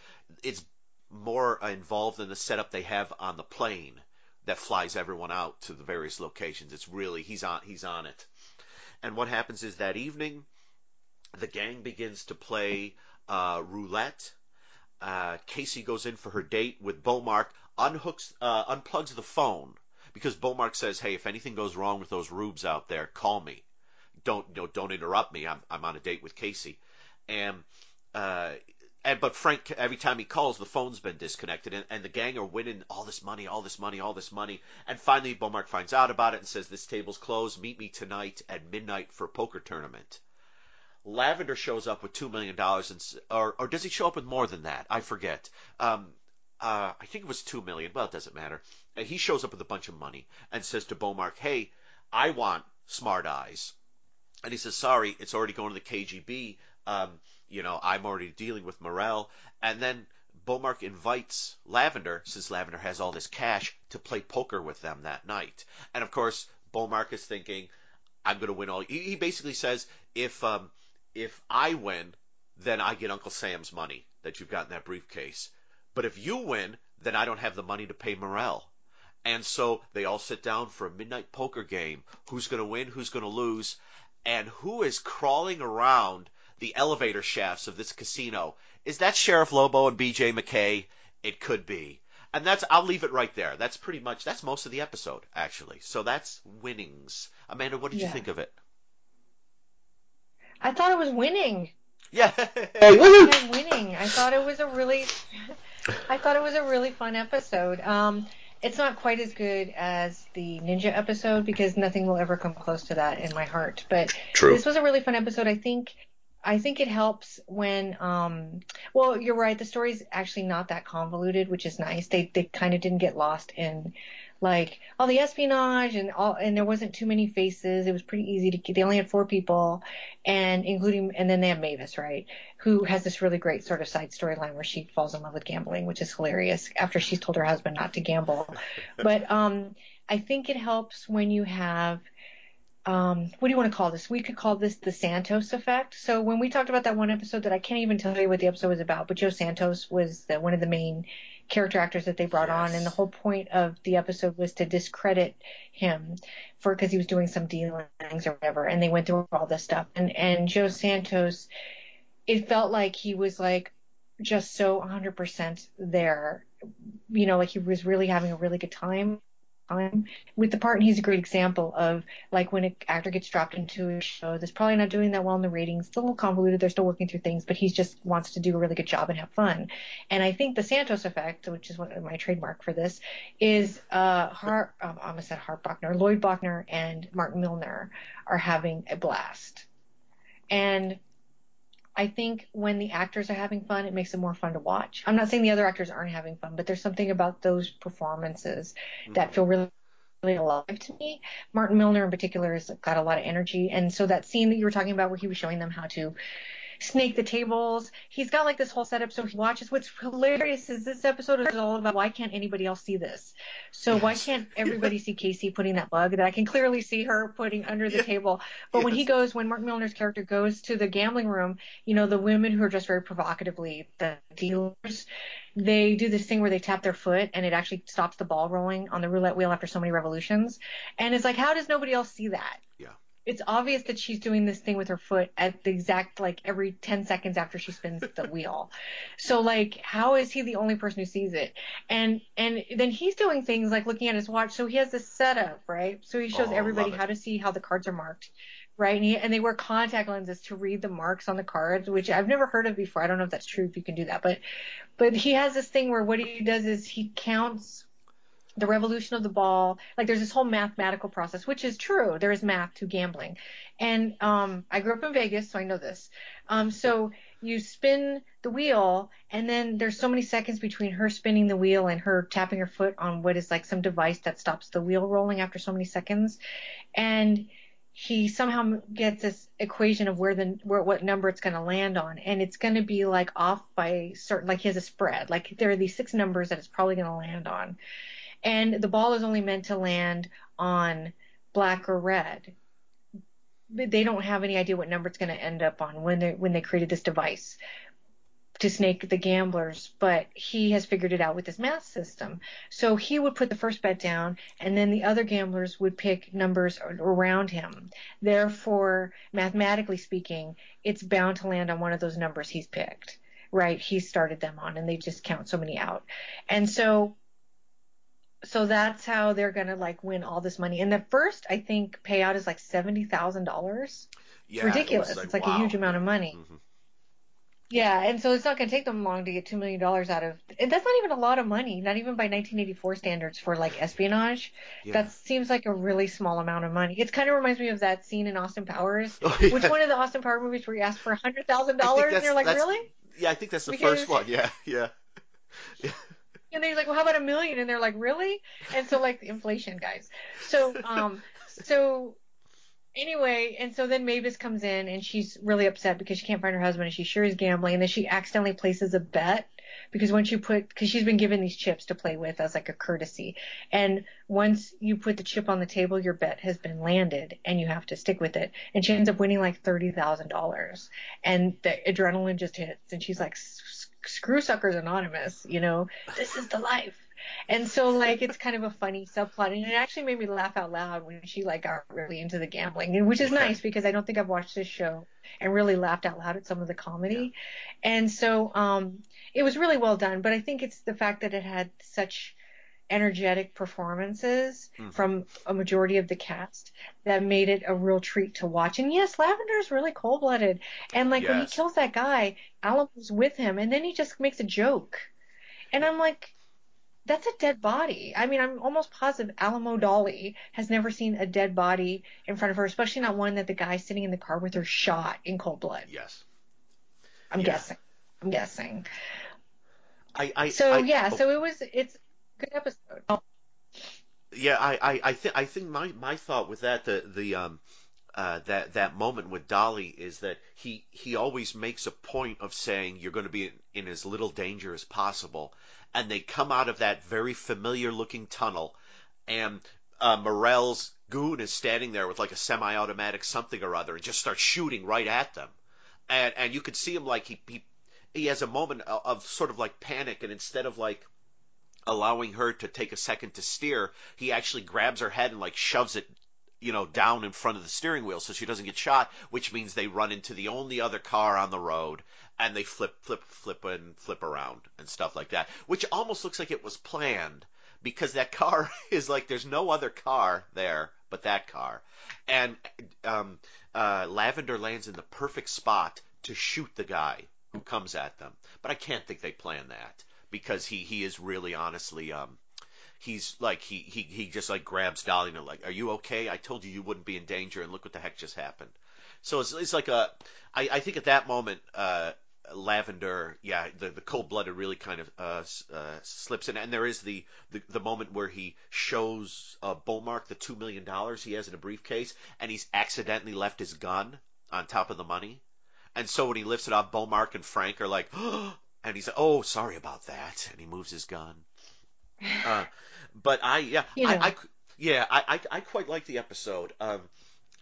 it's more involved than the setup they have on the plane that flies everyone out to the various locations. It's really he's on he's on it. And what happens is that evening, the gang begins to play uh, roulette uh, Casey goes in for her date with Beaumark, unhooks, uh, unplugs the phone because Beaumark says, "Hey, if anything goes wrong with those rubes out there, call me. Don't you know, don't interrupt me. I'm I'm on a date with Casey." And uh, and but Frank, every time he calls, the phone's been disconnected, and, and the gang are winning all this money, all this money, all this money. And finally, Beaumark finds out about it and says, "This table's closed. Meet me tonight at midnight for a poker tournament." Lavender shows up with two million dollars, and or or does he show up with more than that? I forget. Um, uh, I think it was two million. Well, it doesn't matter. And he shows up with a bunch of money and says to Beaumark, "Hey, I want Smart Eyes," and he says, "Sorry, it's already going to the KGB. Um, you know, I'm already dealing with Morel." And then Beaumark invites Lavender, since Lavender has all this cash, to play poker with them that night. And of course, Beaumark is thinking, I'm going to win all. He basically says, if um, if I win, then I get Uncle Sam's money that you've got in that briefcase. But if you win, then I don't have the money to pay Morel. And so they all sit down for a midnight poker game. Who's going to win? Who's going to lose? And who is crawling around the elevator shafts of this casino. Is that Sheriff Lobo and B.J. McKay? It could be. And that's I'll leave it right there. That's pretty much that's most of the episode actually. So that's winnings. Amanda, what did you think of it? I thought it was winning. Yeah. *laughs* I was winning. I thought it was a really, *laughs* I thought it was a really fun episode. Um, it's not quite as good as the ninja episode because nothing will ever come close to that in my heart. But True. this was a really fun episode. I think, I think it helps when, um, well, you're right. The story's actually not that convoluted, which is nice. They they kind of didn't get lost in like all the espionage and all, and there wasn't too many faces. It was pretty easy to. They only had four people, and including, and then they have Mavis, right, who has this really great sort of side storyline where she falls in love with gambling, which is hilarious after she's told her husband not to gamble. *laughs* but um, I think it helps when you have. Um, what do you want to call this? We could call this the Santos effect. So when we talked about that one episode that I can't even tell you what the episode was about, but Joe Santos was the, one of the main character actors that they brought on, and the whole point of the episode was to discredit him for because he was doing some dealings or whatever, and they went through all this stuff. And and Joe Santos, it felt like he was like just so 100% there, you know, like he was really having a really good time time with the part and he's a great example of like when an actor gets dropped into a show that's probably not doing that well in the ratings still a little convoluted they're still working through things but he just wants to do a really good job and have fun. And i think the santos effect which is one of my trademark for this is uh Har- um, i almost said hart bochner lloyd bochner and martin milner are having a blast. And I think when the actors are having fun, it makes it more fun to watch. I'm not saying the other actors aren't having fun, but there's something about those performances that mm-hmm. feel really, really alive to me. Martin Milner in particular has got a lot of energy, and so that scene that you were talking about where he was showing them how to snake the tables, he's got like this whole setup. So he watches. What's hilarious is this episode is all about why can't anybody else see this? So why can't *laughs* everybody see Casey putting that bug that I can clearly see her putting under the table? But when he goes, when Mark Milner's character goes to the gambling room, you know, the women who are dressed very provocatively, the dealers, they do this thing where they tap their foot and it actually stops the ball rolling on the roulette wheel after so many revolutions. And it's like, how does nobody else see that? Yeah. It's obvious that she's doing this thing with her foot at the exact like every 10 seconds after she spins the *laughs* wheel. So like how is he the only person who sees it? And and then he's doing things like looking at his watch. So he has this setup, right? So he shows Oh, everybody how to see how the cards are marked. Right, and, he, and they wear contact lenses to read the marks on the cards, which I've never heard of before. I don't know if that's true if you can do that, but but he has this thing where what he does is he counts the revolution of the ball. Like there's this whole mathematical process, which is true. There is math to gambling. And um, I grew up in Vegas, so I know this. Um, so you spin the wheel, and then there's so many seconds between her spinning the wheel and her tapping her foot on what is like some device that stops the wheel rolling after so many seconds. And he somehow gets this equation of where the where what number it's going to land on, and it's going to be like off by certain like he has a spread. Like there are these six numbers that it's probably going to land on, and the ball is only meant to land on black or red. They don't have any idea what number it's going to end up on when they when they created this device to snake the gamblers, but he has figured it out with his math system. So he would put the first bet down, and then the other gamblers would pick numbers around him. Therefore, mathematically speaking, it's bound to land on one of those numbers he's picked, right? He started them on, and they just count so many out. And so, so that's how they're gonna like win all this money. And the first, I think, payout is like seventy thousand dollars. Yeah, ridiculous. it was it's like wow. a huge amount of money. Mm-hmm. Yeah, and so it's not going to take them long to get two million dollars out of. And that's not even a lot of money, not even by 1984 standards for like espionage. Yeah. That seems like a really small amount of money. It kind of reminds me of that scene in Austin Powers. Oh, yeah. Which one of the Austin Power movies where you ask for a hundred thousand dollars and you're like, really? Yeah, I think that's the Because- first one. Yeah, Yeah, yeah. And they're like, well, how about a million? And they're like, really? And so like inflation, guys. So um, so anyway, and so then Mavis comes in and she's really upset because she can't find her husband and she sure is gambling. And then she accidentally places a bet because once you put, because she's been given these chips to play with as like a courtesy. And once you put the chip on the table, your bet has been landed and you have to stick with it. And she ends up winning like $30,000. And the adrenaline just hits and she's like, "S- s- screw suckers anonymous, you know, this is the life. And so like it's kind of a funny subplot and it actually made me laugh out loud when she like got really into the gambling, and which is nice because I don't think I've watched this show and really laughed out loud at some of the comedy. And so um, it was really well done. But I think it's the fact that it had such energetic performances Mhm. from a majority of the cast that made it a real treat to watch. And yes, Lavender is really cold blooded. And like when he kills that guy, Alamo's with him, and then he just makes a joke. And I'm like, that's a dead body. I mean, I'm almost positive Alamo Dolly has never seen a dead body in front of her, especially not one that the guy sitting in the car with her shot in cold blood. Yes. I'm Yeah. guessing. I'm guessing. I, I So I- yeah, oh, so it was it's good episode. Yeah, I, I, I think I think my, my thought with that the the um uh, that that moment with Dolly is that he he always makes a point of saying you're going to be in, in as little danger as possible, and they come out of that very familiar looking tunnel, and uh, Morel's goon is standing there with like a semi-automatic something or other and just starts shooting right at them, and and you could see him like he he he has a moment of, of sort of like panic, and instead of like allowing her to take a second to steer, he actually grabs her head and like shoves it, you know, down in front of the steering wheel so she doesn't get shot, which means they run into the only other car on the road and they flip, flip, flip and flip around and stuff like that, which almost looks like it was planned because that car *laughs* is like there's no other car there but that car, and um, uh, Lavender lands in the perfect spot to shoot the guy who comes at them, but I can't think they planned that because he he is really honestly um he's like he he he just like grabs Dolly and like are you okay? I told you you wouldn't be in danger and look what the heck just happened. So it's it's like a I I think at that moment uh Lavender yeah the the cold blooded really kind of uh, uh slips in. And there is the the, the moment where he shows uh Beaumark the two million dollars he has in a briefcase and he's accidentally left his gun on top of the money. And so when he lifts it off Beaumark and Frank are like *gasps* and he's like, "Oh, sorry about that," and he moves his gun. Uh, but I, yeah, *laughs* You know. I, I, yeah, I, I, I quite like the episode. Um,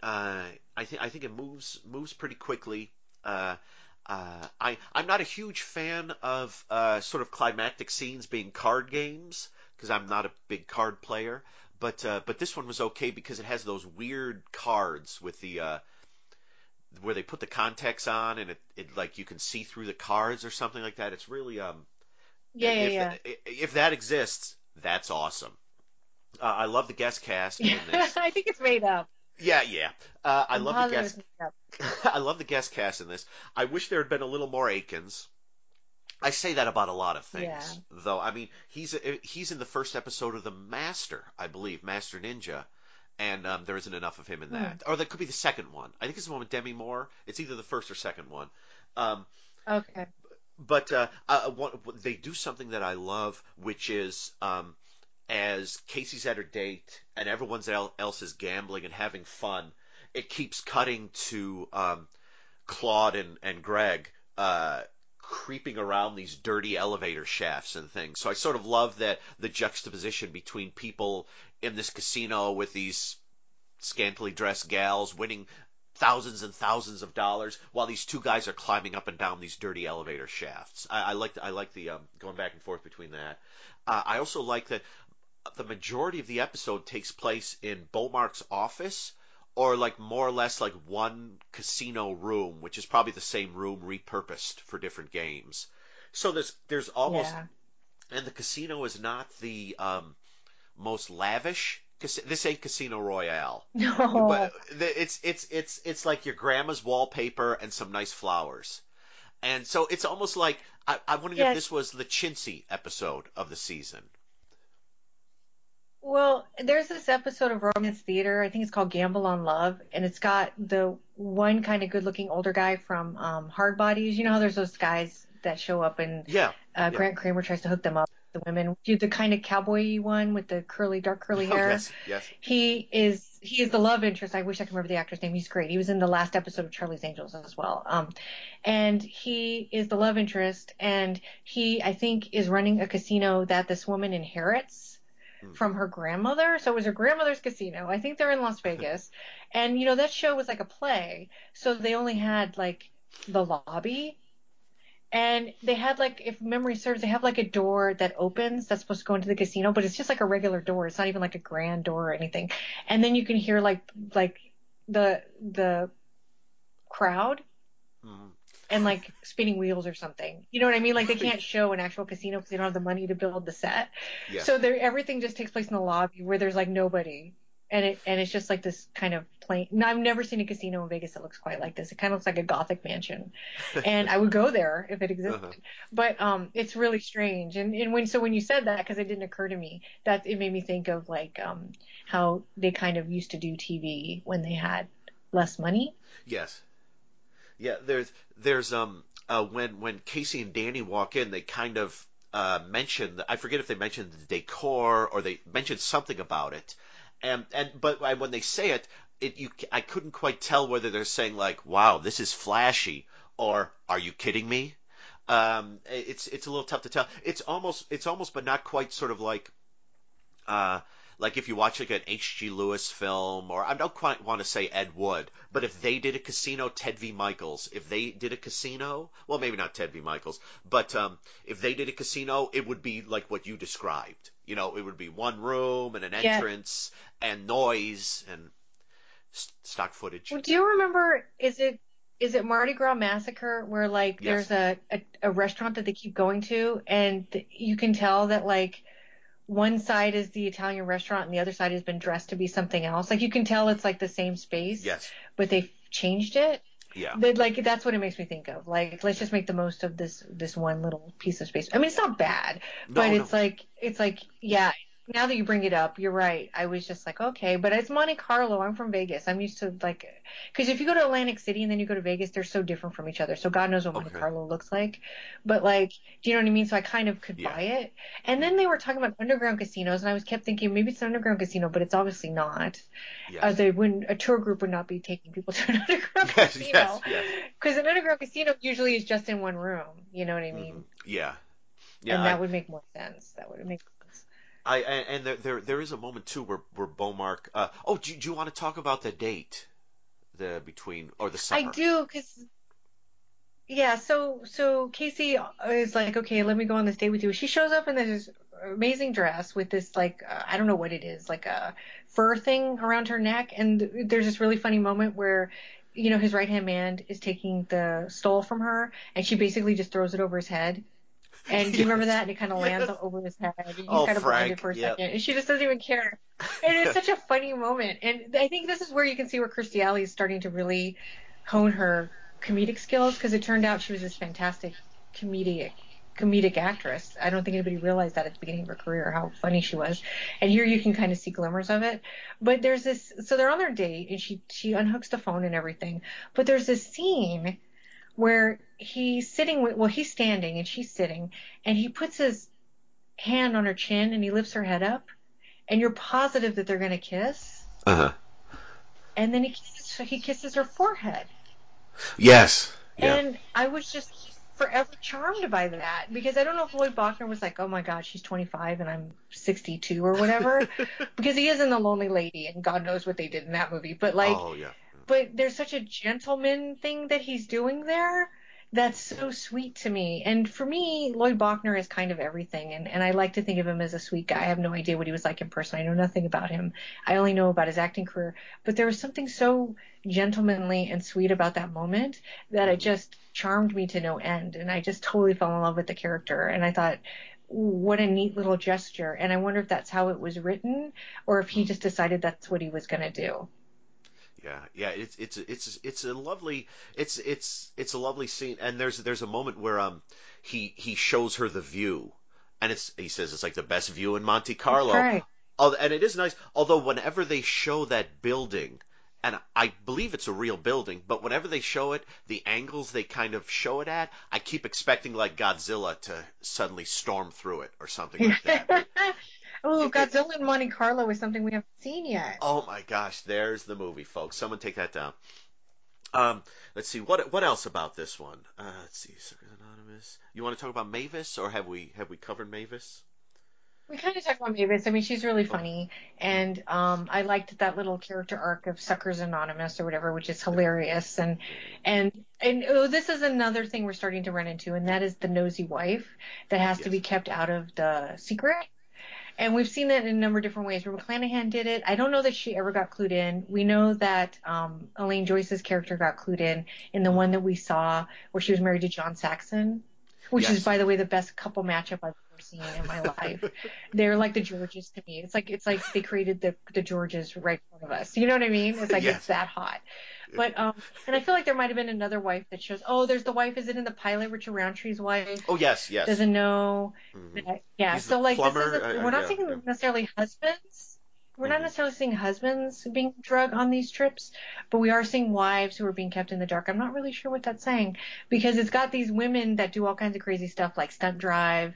uh, I think I think it moves moves pretty quickly. Uh, uh, I I'm not a huge fan of uh, sort of climactic scenes being card games because I'm not a big card player. But uh, but this one was okay because it has those weird cards with the uh, where they put the context on and it, it like you can see through the cards or something like that. It's really um Yeah, yeah, if, yeah. if that exists, that's awesome. Uh, I love the guest cast in *laughs* this. I think it's made up. Yeah, yeah. Uh, I love the guest. *laughs* I love the guest cast in this. I wish there had been a little more Akins. I say that about a lot of things, Yeah. though. I mean, he's he's in the first episode of the Master, I believe, Master Ninja, and um, there isn't enough of him in that. Or that could be the second one. I think it's the one with Demi Moore. It's either the first or second one. Um, Okay. but uh, uh, what- they do something that I love, which is um, as Casey's at her date and everyone el- else is gambling and having fun, it keeps cutting to um, Claude and, and Greg uh, creeping around these dirty elevator shafts and things. So I sort of love that the juxtaposition between people in this casino with these scantily dressed gals winning thousands and thousands of dollars while these two guys are climbing up and down these dirty elevator shafts. I, I like the, I like the um, going back and forth between that. Uh, I also like that the majority of the episode takes place in Beaumark's office or like more or less like one casino room, which is probably the same room repurposed for different games. So there's there's almost Yeah. and the casino is not the um, most lavish. This ain't Casino Royale. *laughs* No. But it's it's it's it's like your grandma's wallpaper and some nice flowers, and so it's almost like I, I wonder if Yes. this was the chintzy episode of the season. Well, there's this episode of Romance Theater. I think it's called Gamble on Love, and it's got the one kind of good-looking older guy from um, Hard Bodies. You know how there's those guys that show up and Yeah, uh, Grant Cramer tries to hook them up. The women do the kind of cowboy one with the curly, dark curly Oh, hair. yes, yes. He is he is the love interest. I wish I could remember the actor's name. He's great. He was in the last episode of Charlie's Angels as well. Um, and he is the love interest, and he I think is running a casino that this woman inherits from her grandmother. So it was her grandmother's casino. I think they're in Las *laughs* Vegas, and you know that show was like a play, so they only had like the lobby. And they had like, if memory serves, they have like a door that opens that's supposed to go into the casino, but it's just like a regular door. It's not even like a grand door or anything. And then you can hear like, like the, the crowd Mhm. and like spinning wheels or something. You know what I mean? Like they can't *laughs* show an actual casino because they don't have the money to build the set. Yeah. So there, everything just takes place in the lobby where there's like nobody, and it and it's just like this kind of No, I've never seen a casino in Vegas that looks quite like this. It kind of looks like a gothic mansion, *laughs* and I would go there if it existed. Uh-huh. But um, it's really strange. And and when so when you said that, because it didn't occur to me, that it made me think of like um how they kind of used to do TV when they had less money. Yes. Yeah, there's there's um uh when when Casey and Danny walk in, they kind of uh mention I forget if they mentioned the decor or they mentioned something about it. And and but when they say it, it you I couldn't quite tell whether they're saying like, "Wow, this is flashy," or "Are you kidding me?" Um, it's it's a little tough to tell. It's almost it's almost but not quite sort of like uh, like if you watch like an H.G. Lewis film, or I don't quite want to say Ed Wood, but if they did a casino, Ted V. Mikels, if they did a casino, well, maybe not Ted V. Mikels, but um, if they did a casino, it would be like what you described. You know, it would be one room and an Yeah. entrance and noise and stock footage. Well, do you remember? Is it is it Mardi Gras Massacre where like Yes. there's a, a a restaurant that they keep going to and th- you can tell that like one side is the Italian restaurant and the other side has been dressed to be something else. Like you can tell it's like the same space, Yes. but they've changed it. Yeah. That like that's what it makes me think of. Like let's just make the most of this this one little piece of space. I mean, it's not bad, but No, it's like it's like yeah. Now that you bring it up, you're right. I was just like, okay, but it's Monte Carlo. I'm from Vegas. I'm used to like, because if you go to Atlantic City and then you go to Vegas, they're so different from each other. So God knows what Monte Okay. Carlo looks like. But like, do you know what I mean? So I kind of could Yeah. buy it. And then they were talking about underground casinos, and I was kept thinking maybe it's an underground casino, but it's obviously not. Yes. Uh, they wouldn't. A tour group would not be taking people *laughs* to an underground *laughs* Yes, casino yes, yes. because an underground casino usually is just in one room. You know what I mean? Yeah. Yeah. and I- that would make more sense. That would make sense. I and, there, there there is a moment too where where Beaumark. Uh, oh, do, do you want to talk about the date, the between or the summer? I do because. Yeah, so so Casey is like, okay, let me go on this date with you. She shows up in this amazing dress with this like uh, I don't know what it is, like a fur thing around her neck, and there's this really funny moment where, you know, his right hand man is taking the stole from her, and she basically just throws it over his head. And do you remember that? And it kind of *laughs* lands Yes. over his head. And he's Oh, kind of blinded for a yep. second, and she just doesn't even care. And it's such a funny moment. And I think this is where you can see where Kirstie Alley is starting to really hone her comedic skills because it turned out she was this fantastic comedic comedic actress. I don't think anybody realized that at the beginning of her career how funny she was. And here you can kind of see glimmers of it. But there's this so they're on their date and she she unhooks the phone and everything. But there's this scene where he's sitting with well he's standing and she's sitting and he puts his hand on her chin and he lifts her head up and you're positive that they're going to kiss Uh huh. and then he kisses he kisses her forehead Yes. Yeah. and I was just forever charmed by that because I don't know if Lloyd Bochner was like, oh my God, she's 25 and I'm 62 or whatever, *laughs* because he is in The Lonely Lady and God knows what they did in that movie. But like, oh yeah. But there's such a gentleman thing that he's doing there that's so sweet to me. And for me, Lloyd Bochner is kind of everything. And, and I like to think of him as a sweet guy. I have no idea what he was like in person. I know nothing about him. I only know about his acting career. But there was something so gentlemanly and sweet about that moment that it just charmed me to no end. And I just totally fell in love with the character. And I thought, what a neat little gesture. And I wonder if that's how it was written or if he just decided that's what he was going to do. Yeah, yeah, it's it's it's it's a lovely it's it's it's a lovely scene, and there's there's a moment where um he he shows her the view, and it's he says it's like the best view in Monte Carlo. Right. And it is nice. Although whenever they show that building, and I believe it's a real building, but whenever they show it, the angles they kind of show it at, I keep expecting like Godzilla to suddenly storm through it or something like that. *laughs* oh, Godzilla in Monte Carlo is something we haven't seen yet. Oh my gosh, there's the movie, folks. Someone take that down. Um, let's see what what else about this one. Uh, let's see, Suckers Anonymous. You want to talk about Mavis, or have we have we covered Mavis? We kind of talked about Mavis. I mean, she's really funny, and um, I liked that little character arc of Suckers Anonymous or whatever, which is hilarious. And and and oh, this is another thing we're starting to run into, and that is the nosy wife that has to be kept out of the secret. And we've seen that in a number of different ways. Reba McClanahan did it. I don't know that she ever got clued in. We know that um, Elaine Joyce's character got clued in in the one that we saw where she was married to John Saxon, which Yes. is, by the way, the best couple matchup I've ever seen in my life. *laughs* They're like the Georges to me. It's like it's like they created the the Georges right in front of us. You know what I mean? It's like Yes. it's that hot. But um, and I feel like there might have been another wife that shows. Oh, there's the wife. Is it in the pilot? Richard Roundtree's wife Oh yes, yes. doesn't know. Mhm. that- yeah. He's so like plumber, this is uh, we're not yeah, seeing yeah. necessarily husbands. We're not necessarily seeing husbands being drug on these trips, but we are seeing wives who are being kept in the dark. I'm not really sure what that's saying because it's got these women that do all kinds of crazy stuff like stunt drive,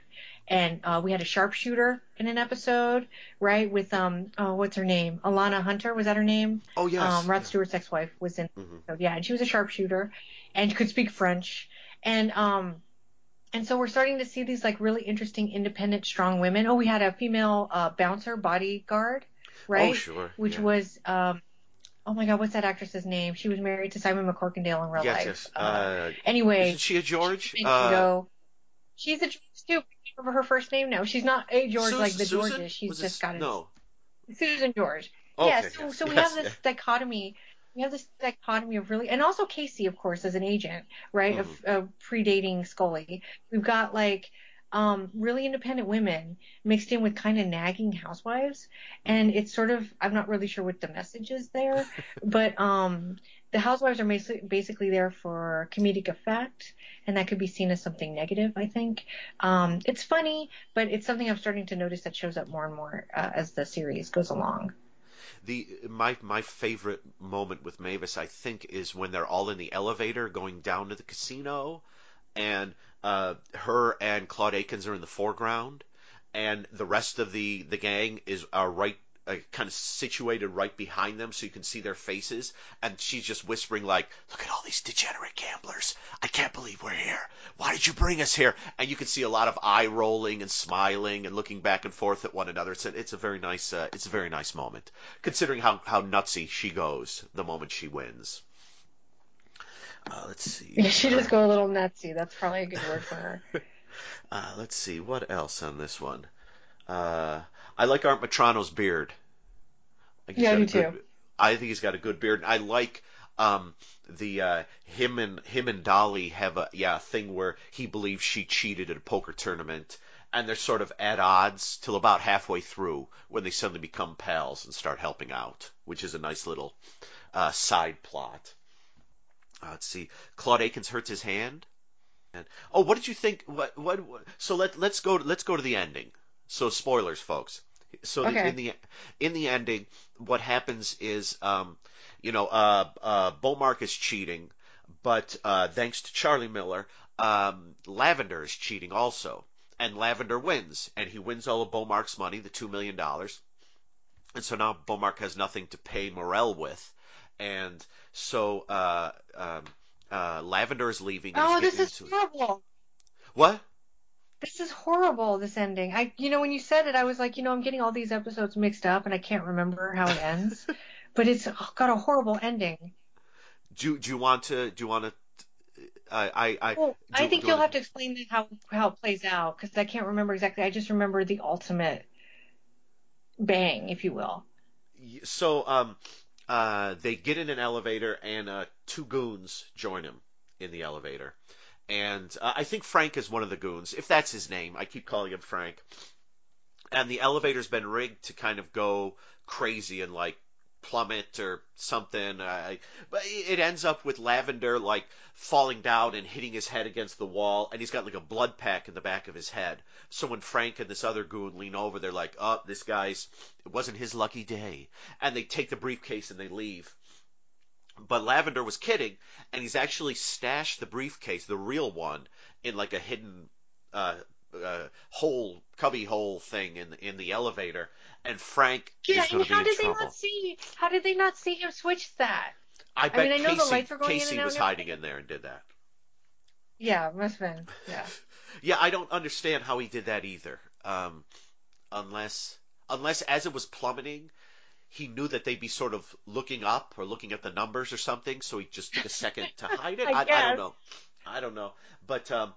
and uh, we had a sharpshooter in an episode, right? With um, oh, what's her name? Alana Hunter was that her name? Oh yes. Um, Rod. Stewart's ex-wife was in. Mhm. So yeah, and she was a sharpshooter, and could speak French, and um, and so we're starting to see these like really interesting, independent, strong women. Oh, we had a female uh, bouncer bodyguard, right? Oh sure. Which yeah. was um, oh my God, what's that actress's name? She was married to Simon McCorkindale in real yes, life. yes. Uh, Uh, anyway, isn't she a George? She's Uh. She's a George too. Remember her first name now. She's not a George Sus- like the Susan? Georges. She's Was just it- got a no. Susan George. Okay, yeah, so, yes, so we yes, have this dichotomy. We have this dichotomy of really, and also Casey, of course, as an agent, right, of, Mm-hmm. of predating Scully. We've got like um, really independent women mixed in with kind of nagging housewives, and it's sort of I'm not really sure what the message is there, *laughs* but um, the housewives are basically there for comedic effect, and that could be seen as something negative. I think um, it's funny, but it's something I'm starting to notice that shows up more and more uh, as the series goes along. The my my favorite moment with Mavis, I think, is when they're all in the elevator going down to the casino, and uh, her and Claude Akins are in the foreground, and the rest of the the gang is are right. Uh, kind of situated right behind them so you can see their faces. And she's just whispering like look at all these degenerate gamblers. I can't believe we're here. Why did you bring us here? And you can see a lot of eye rolling and smiling and looking back and forth at one another. It's a, it's a very nice uh, it's a very nice moment considering how how nutsy she goes the moment she wins. Uh, let's see. Yeah, *laughs* she just go a little nutsy. That's probably a good word for her. *laughs* uh, let's see. What else on this one? Uh, i like art metrano's beard I Yeah, got do good- i think he's got a good beard i like um, the uh, him and him and Dolly have a yeah a thing where he believes she cheated at a poker tournament, and they're sort of at odds till about halfway through when they suddenly become pals and start helping out, which is a nice little uh, side plot. Uh, let's see, Claude Akins hurts his hand. And, oh, what did you think? What, what what So let let's go let's go to the ending. So spoilers, folks. So the- Okay. in the in the ending, what happens is, um, you know, uh, uh, Beaumark is cheating, but uh, thanks to Charlie Miller, um, Lavender is cheating also, and Lavender wins, and he wins all of Beaumark's money, the two million dollars, and so now Beaumark has nothing to pay Morel with, and so uh, um, uh, Lavender is leaving. Oh, this is horrible. what? This is horrible. This ending. I, you know, when you said it, I was like, you know, I'm getting all these episodes mixed up, and I can't remember how it ends. *laughs* but it's got a horrible ending. Do do you want to do you want to? I I I. Well, I think you'll wanna- have to explain how how it plays out because I can't remember exactly. I just remember the ultimate bang, if you will. so um uh they get in an elevator and uh two goons join him in the elevator and uh, i think frank is one of the goons if that's his name. I keep calling him frank. And the elevator's been rigged to kind of go crazy and like plummet or something. I, but it ends up with lavender like falling down and hitting his head against the wall and he's got like a blood pack in the back of his head. So when frank and this other goon lean over they're like oh this guy's it wasn't his lucky day. And they take the briefcase and they leave but lavender was kidding and he's actually stashed the briefcase the real one in like a hidden uh, uh, hole cubby hole thing in the, in the elevator and frank Yeah, and how in did they trouble not see? How did they not see him switch that? I bet mean, I know the Casey, lights were going in Casey and was hiding in there and did that. Yeah, must have been. Yeah. *laughs* Yeah, I don't understand how he did that either. Um, unless, unless as it was plummeting, he knew that they'd be sort of looking up or looking at the numbers or something, so he just took a second to *laughs* hide it. I I, I, don't know. I don't know. But um,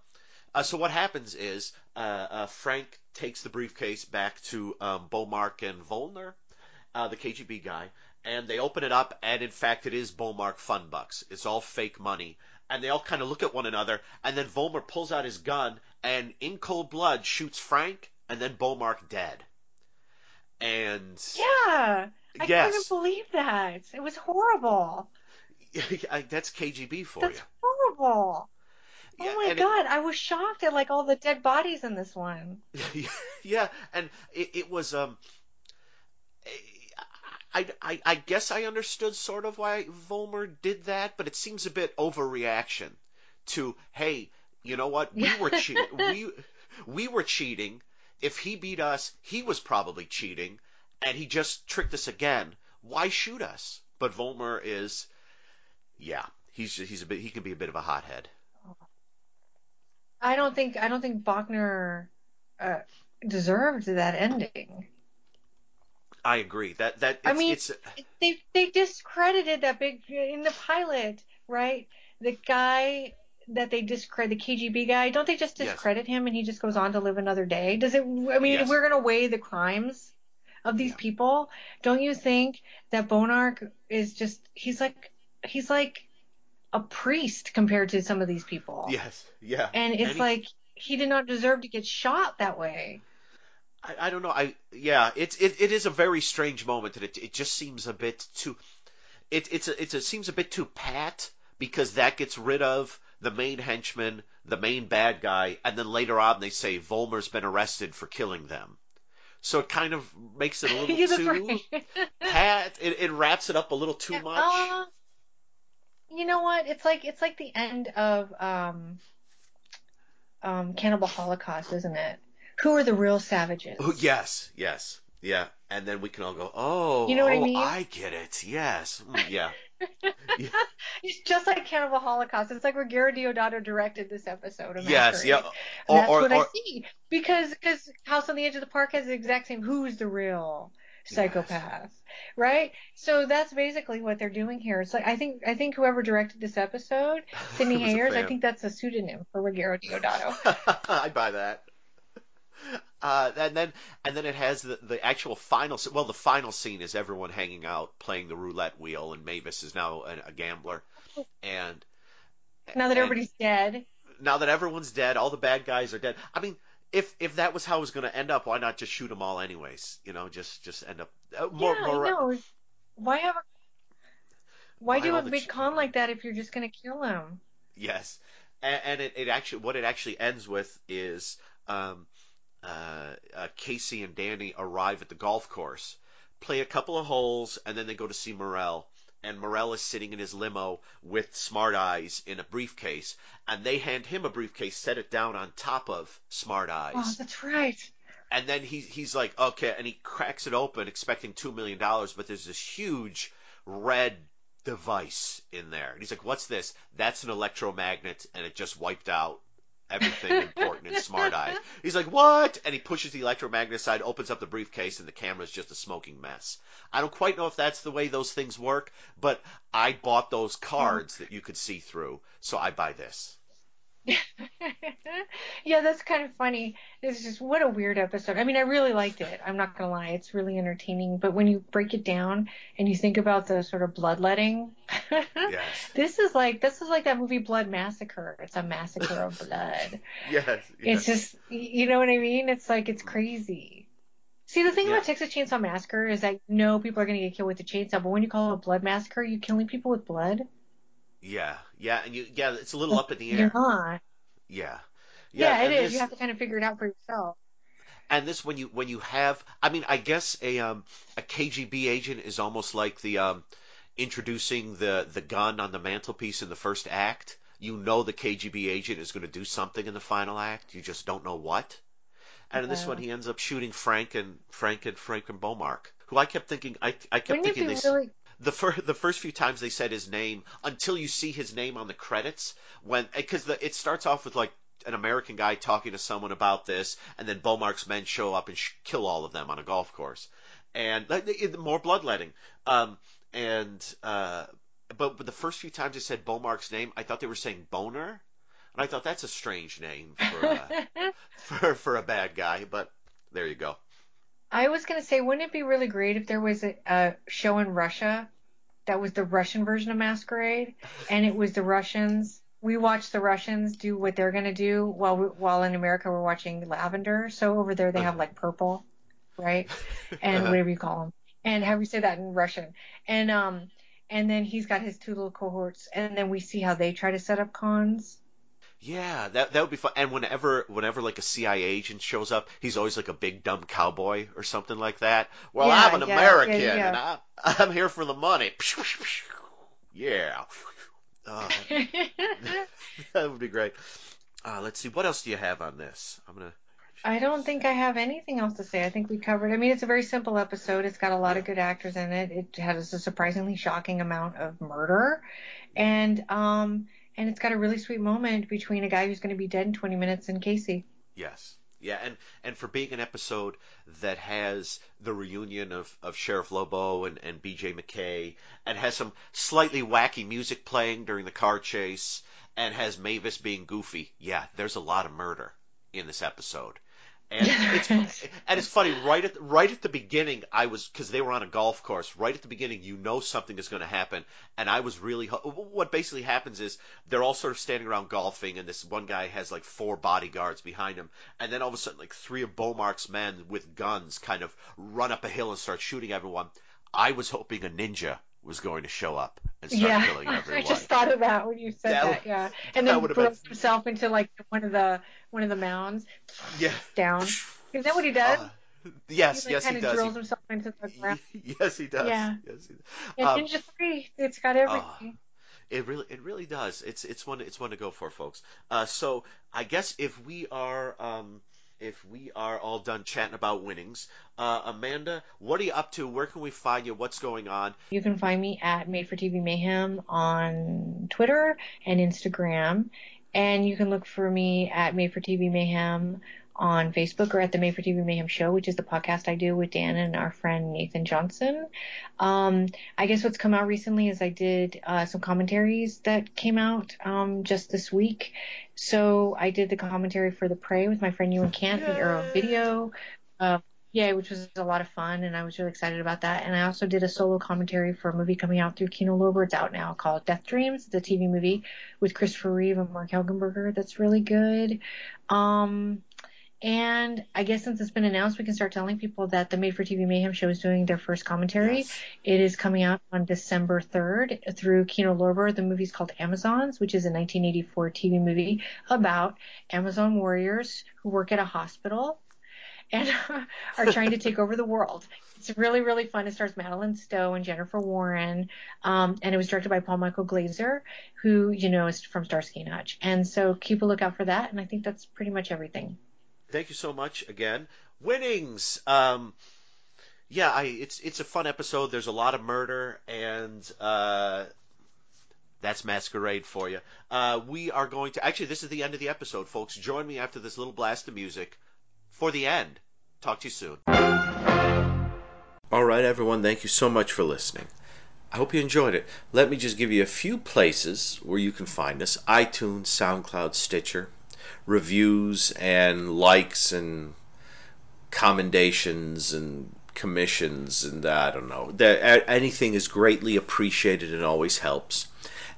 Uh, so what happens is uh, uh, Frank takes the briefcase back to um, Beaumark and Volmer, uh, the KGB guy, and they open it up, and in fact, it is Beaumark fun bucks. It's all fake money, and they all kind of look at one another, and then Volmer pulls out his gun and in cold blood shoots Frank, and then Beaumark dead. And Yeah. I Yes. couldn't believe that. It was horrible. *laughs* that's KGB for That's you. horrible. Yeah, oh my and it- god, I was shocked at like all the dead bodies in this one. *laughs* yeah, and it, it was um. I, I, I guess I understood sort of why Volmer did that, but it seems a bit overreaction to hey, you know what? We were *laughs* cheating. we we were cheating. If he beat us, he was probably cheating, and he just tricked us again. Why shoot us? But Volmer is, yeah, he's he's a bit he can be a bit of a hothead. I don't think I don't think Bochner uh, deserved that ending. I agree. That that it's, I mean, it's They they discredited that big in the pilot, right? The guy that they discredit, the KGB guy, don't they just Yes. discredit him and he just goes on to live another day? Does it? I mean, Yes. we're gonna weigh the crimes of these people, don't you think that Beaumark is just he's like he's like a priest compared to some of these people? yes, yeah, And it's he- like he did not deserve to get shot that way. I, I don't know. I yeah, it's it, it is a very strange moment, and it it just seems a bit too. It it's a, it's a seems a bit too pat because that gets rid of the main henchman, the main bad guy, and then later on they say Volmer's been arrested for killing them. So it kind of makes it a little *laughs* Yeah, too pat. It, it wraps it up a little too much. Uh, you know what? It's like it's like the end of um, um, Cannibal Holocaust, isn't it? Who are the real savages? Oh, yes, yes, yeah. And then we can all go, oh, You know what I oh, mean? I get it. Yes, Mm, yeah. *laughs* It's just like Cannibal Holocaust. It's like where Gary Deodato directed this episode. Of Yes, Masquerade. yeah. Or, that's or, what or I see because because House on the Edge of the Park has the exact same. Who's the real psychopath? Right. So that's basically what they're doing here. It's like I think I think whoever directed this episode, *laughs* Sidney Hayers, I think that's a pseudonym for Ruggero Deodato. *laughs* I buy that. Uh, and then and then it has the, the actual final. Well, the final scene is everyone hanging out playing the roulette wheel, and Mavis is now a, a gambler. And now that and everybody's dead. now that everyone's dead, all the bad guys are dead. I mean, if if that was how it was going to end up, why not just shoot them all anyways? You know, just just end up uh, more yeah, more. Know. Why have a why, Why do a big ch- con like that if you're just gonna kill him? Yes, and, and it, it actually what it actually ends with is um, Uh, uh, Casey and Danny arrive at the golf course, play a couple of holes, and then they go to see Morel. And Morel is sitting in his limo with Smart Eyes in a briefcase, and they hand him a briefcase, set it down on top of Smart Eyes, Oh, that's right. and then he he's like, okay, and he cracks it open, expecting two million dollars, but there's this huge red device in there. And he's like, what's this? That's an electromagnet, and it just wiped out everything important in Smart Eyes. *laughs* He's like, what? And he pushes the electromagnet aside, opens up the briefcase, and the camera's just a smoking mess. I don't quite know if that's the way those things work, but I bought those cards mm-hmm. that you could see through, so I buy this. *laughs* yeah, that's kind of funny. It's just what a weird episode. I mean, I really liked it. I'm not gonna lie, it's really entertaining. But when you break it down and you think about the sort of bloodletting, *laughs* Yes. this is like this is like that movie Blood Massacre. It's a massacre of blood. *laughs* Yes. It's just, you know what I mean? It's like it's crazy. See, the thing Yeah. about Texas Chainsaw Massacre is that you know people are gonna get killed with the chainsaw, but when you call it a blood massacre, you're killing people with blood. Yeah, yeah, and you, yeah, it's a little up in the air. You're not. Yeah. Yeah, it and is. This, You have to kind of figure it out for yourself. and this when you when you have, I mean, I guess a um a KGB agent is almost like the um introducing the the gun on the mantelpiece in the first act. You know the KGB agent is going to do something in the final act. You just don't know what. And in this one, he ends up shooting Frank and Frank and Frank and Beaumark, who I kept thinking I I kept Wouldn't it thinking be they really? The fir- the first few times they said his name until you see his name on the credits when because it starts off with like an American guy talking to someone about this and then Beaumark's men show up and sh- kill all of them on a golf course and like, more bloodletting um and uh but, but the first few times they said Beaumark's name I thought they were saying boner and I thought that's a strange name for a, *laughs* for for a bad guy. But there you go. I was gonna say, wouldn't it be really great if there was a, a show in Russia that was the Russian version of Masquerade, and it was the Russians. We watch the Russians do what they're gonna do, while we, while in America we're watching Lavender. So over there they have like purple, right, *laughs* and Uh-huh. whatever you call them, and have you say that in Russian, and um, and then he's got his two little cohorts, and then we see how they try to set up cons. Yeah, that that would be fun. And whenever whenever like a CIA agent shows up, he's always like a big dumb cowboy or something like that. Well, Yeah, I'm an yeah, American yeah, and I, I'm here for the money. *laughs* Yeah. Oh, *laughs* that would be great. Uh, let's see. What else do you have on this? I'm gonna. I don't think I have anything else to say. I think we covered. I mean, it's a very simple episode. It's got a lot of good actors in it. It has a surprisingly shocking amount of murder, and um, and it's got a really sweet moment between a guy who's going to be dead in 20 minutes and Casey. Yes. Yeah, and, and for being an episode that has the reunion of, of Sheriff Lobo and, and BJ McKay, and has some slightly wacky music playing during the car chase, and has Mavis being goofy, yeah, there's a lot of murder in this episode. And it's *laughs* and it's funny right at right at the beginning I was because they were on a golf course right at the beginning you know something is going to happen. And I was really ho- what basically happens is they're all sort of standing around golfing and this one guy has like four bodyguards behind him. And then all of a sudden like three of Beaumark's men with guns kind of run up a hill and start shooting everyone. I was hoping a ninja was going to show up and start yeah, killing *laughs* everyone I just thought of that when you said That that. yeah, *laughs* and then would've been- throws himself into like one of the one of the mounds yeah *laughs* down. Is that what he does? Uh, yes he like, yes he does drills He- himself into the ground. yes he does Yeah. yes, he does. Yeah, Um, Ninja Three. It's got everything. It really, it really does. It's it's one it's one to go for, folks. Uh, so I guess if we are um, if we are all done chatting about winnings, uh, Amanda, what are you up to? Where can we find you? What's going on? You can find me at Made for TV Mayhem on Twitter and Instagram. And you can look for me at Made for TV Mayhem on Facebook or at the Made for TV Mayhem Show, which is the podcast I do with Dan and our friend Nathan Johnson. Um, I guess what's come out recently is I did uh, some commentaries that came out um, just this week. So I did the commentary for The Prey with my friend Ewan Cant, the Arrow video. Uh, yeah, which was a lot of fun, and I was really excited about that. And I also did a solo commentary for a movie coming out through Kino Lorber. It's out now called Death Dreams. It's a TV movie with Christopher Reeve and Marg Helgenberger. That's really good. Um, and I guess since it's been announced, we can start telling people that the Made for TV Mayhem show is doing their first commentary. It is coming out on December 3rd through Kino Lorber. The movie's called Amazons, which is a 1984 TV movie about Amazon warriors who work at a hospital and *laughs* are trying to take over the world. It's really, really fun. It stars Madeleine Stowe and Jennifer Warren, um, and it was directed by Paul Michael Glaser, who you know is from Starsky and Hutch. And so keep a lookout for that. And I think that's pretty much everything. Thank you so much again. Winnings. Um, yeah, I, it's it's a fun episode. There's a lot of murder, and uh, that's Masquerade for you. Uh, we are going to actually. This is the end of the episode, folks. Join me after this little blast of music for the end. Talk to you soon. All right, everyone, thank you so much for listening. I hope you enjoyed it. Let me just give you a few places where you can find us iTunes, SoundCloud, Stitcher, reviews and likes and commendations and commissions and I don't know. That anything is greatly appreciated and always helps.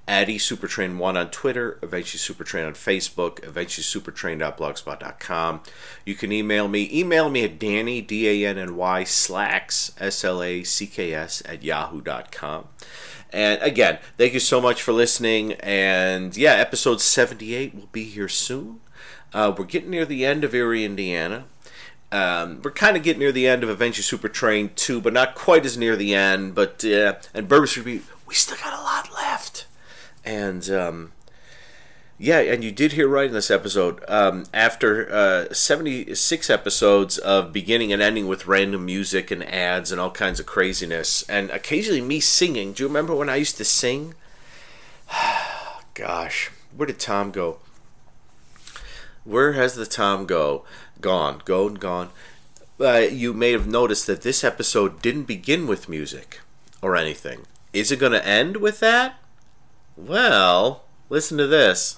Addy Supertrain1 on Twitter, eventually Supertrain on Facebook, eventually supertrain.blogspot.com. You can email me. Email me at Danny, D-A-N-N-Y, slacks, S-L-A-C-K-S, at yahoo.com. And again, thank you so much for listening. And yeah, episode 78 will be here soon. Uh, we're getting near the end of Erie, Indiana. Um, we're kind of getting near the end of Adventure Super Train 2, but not quite as near the end. But uh, and Bourbon Street, we still got a lot left. And um, yeah, and you did hear right in this episode. Um, after uh, 76 episodes of beginning and ending with random music and ads and all kinds of craziness, and occasionally me singing. Do you remember when I used to sing? *sighs* Gosh, where did Tom go? Where has the Tom go? Gone, gone, gone. Uh, you may have noticed that this episode didn't begin with music or anything. Is it going to end with that? Well, listen to this.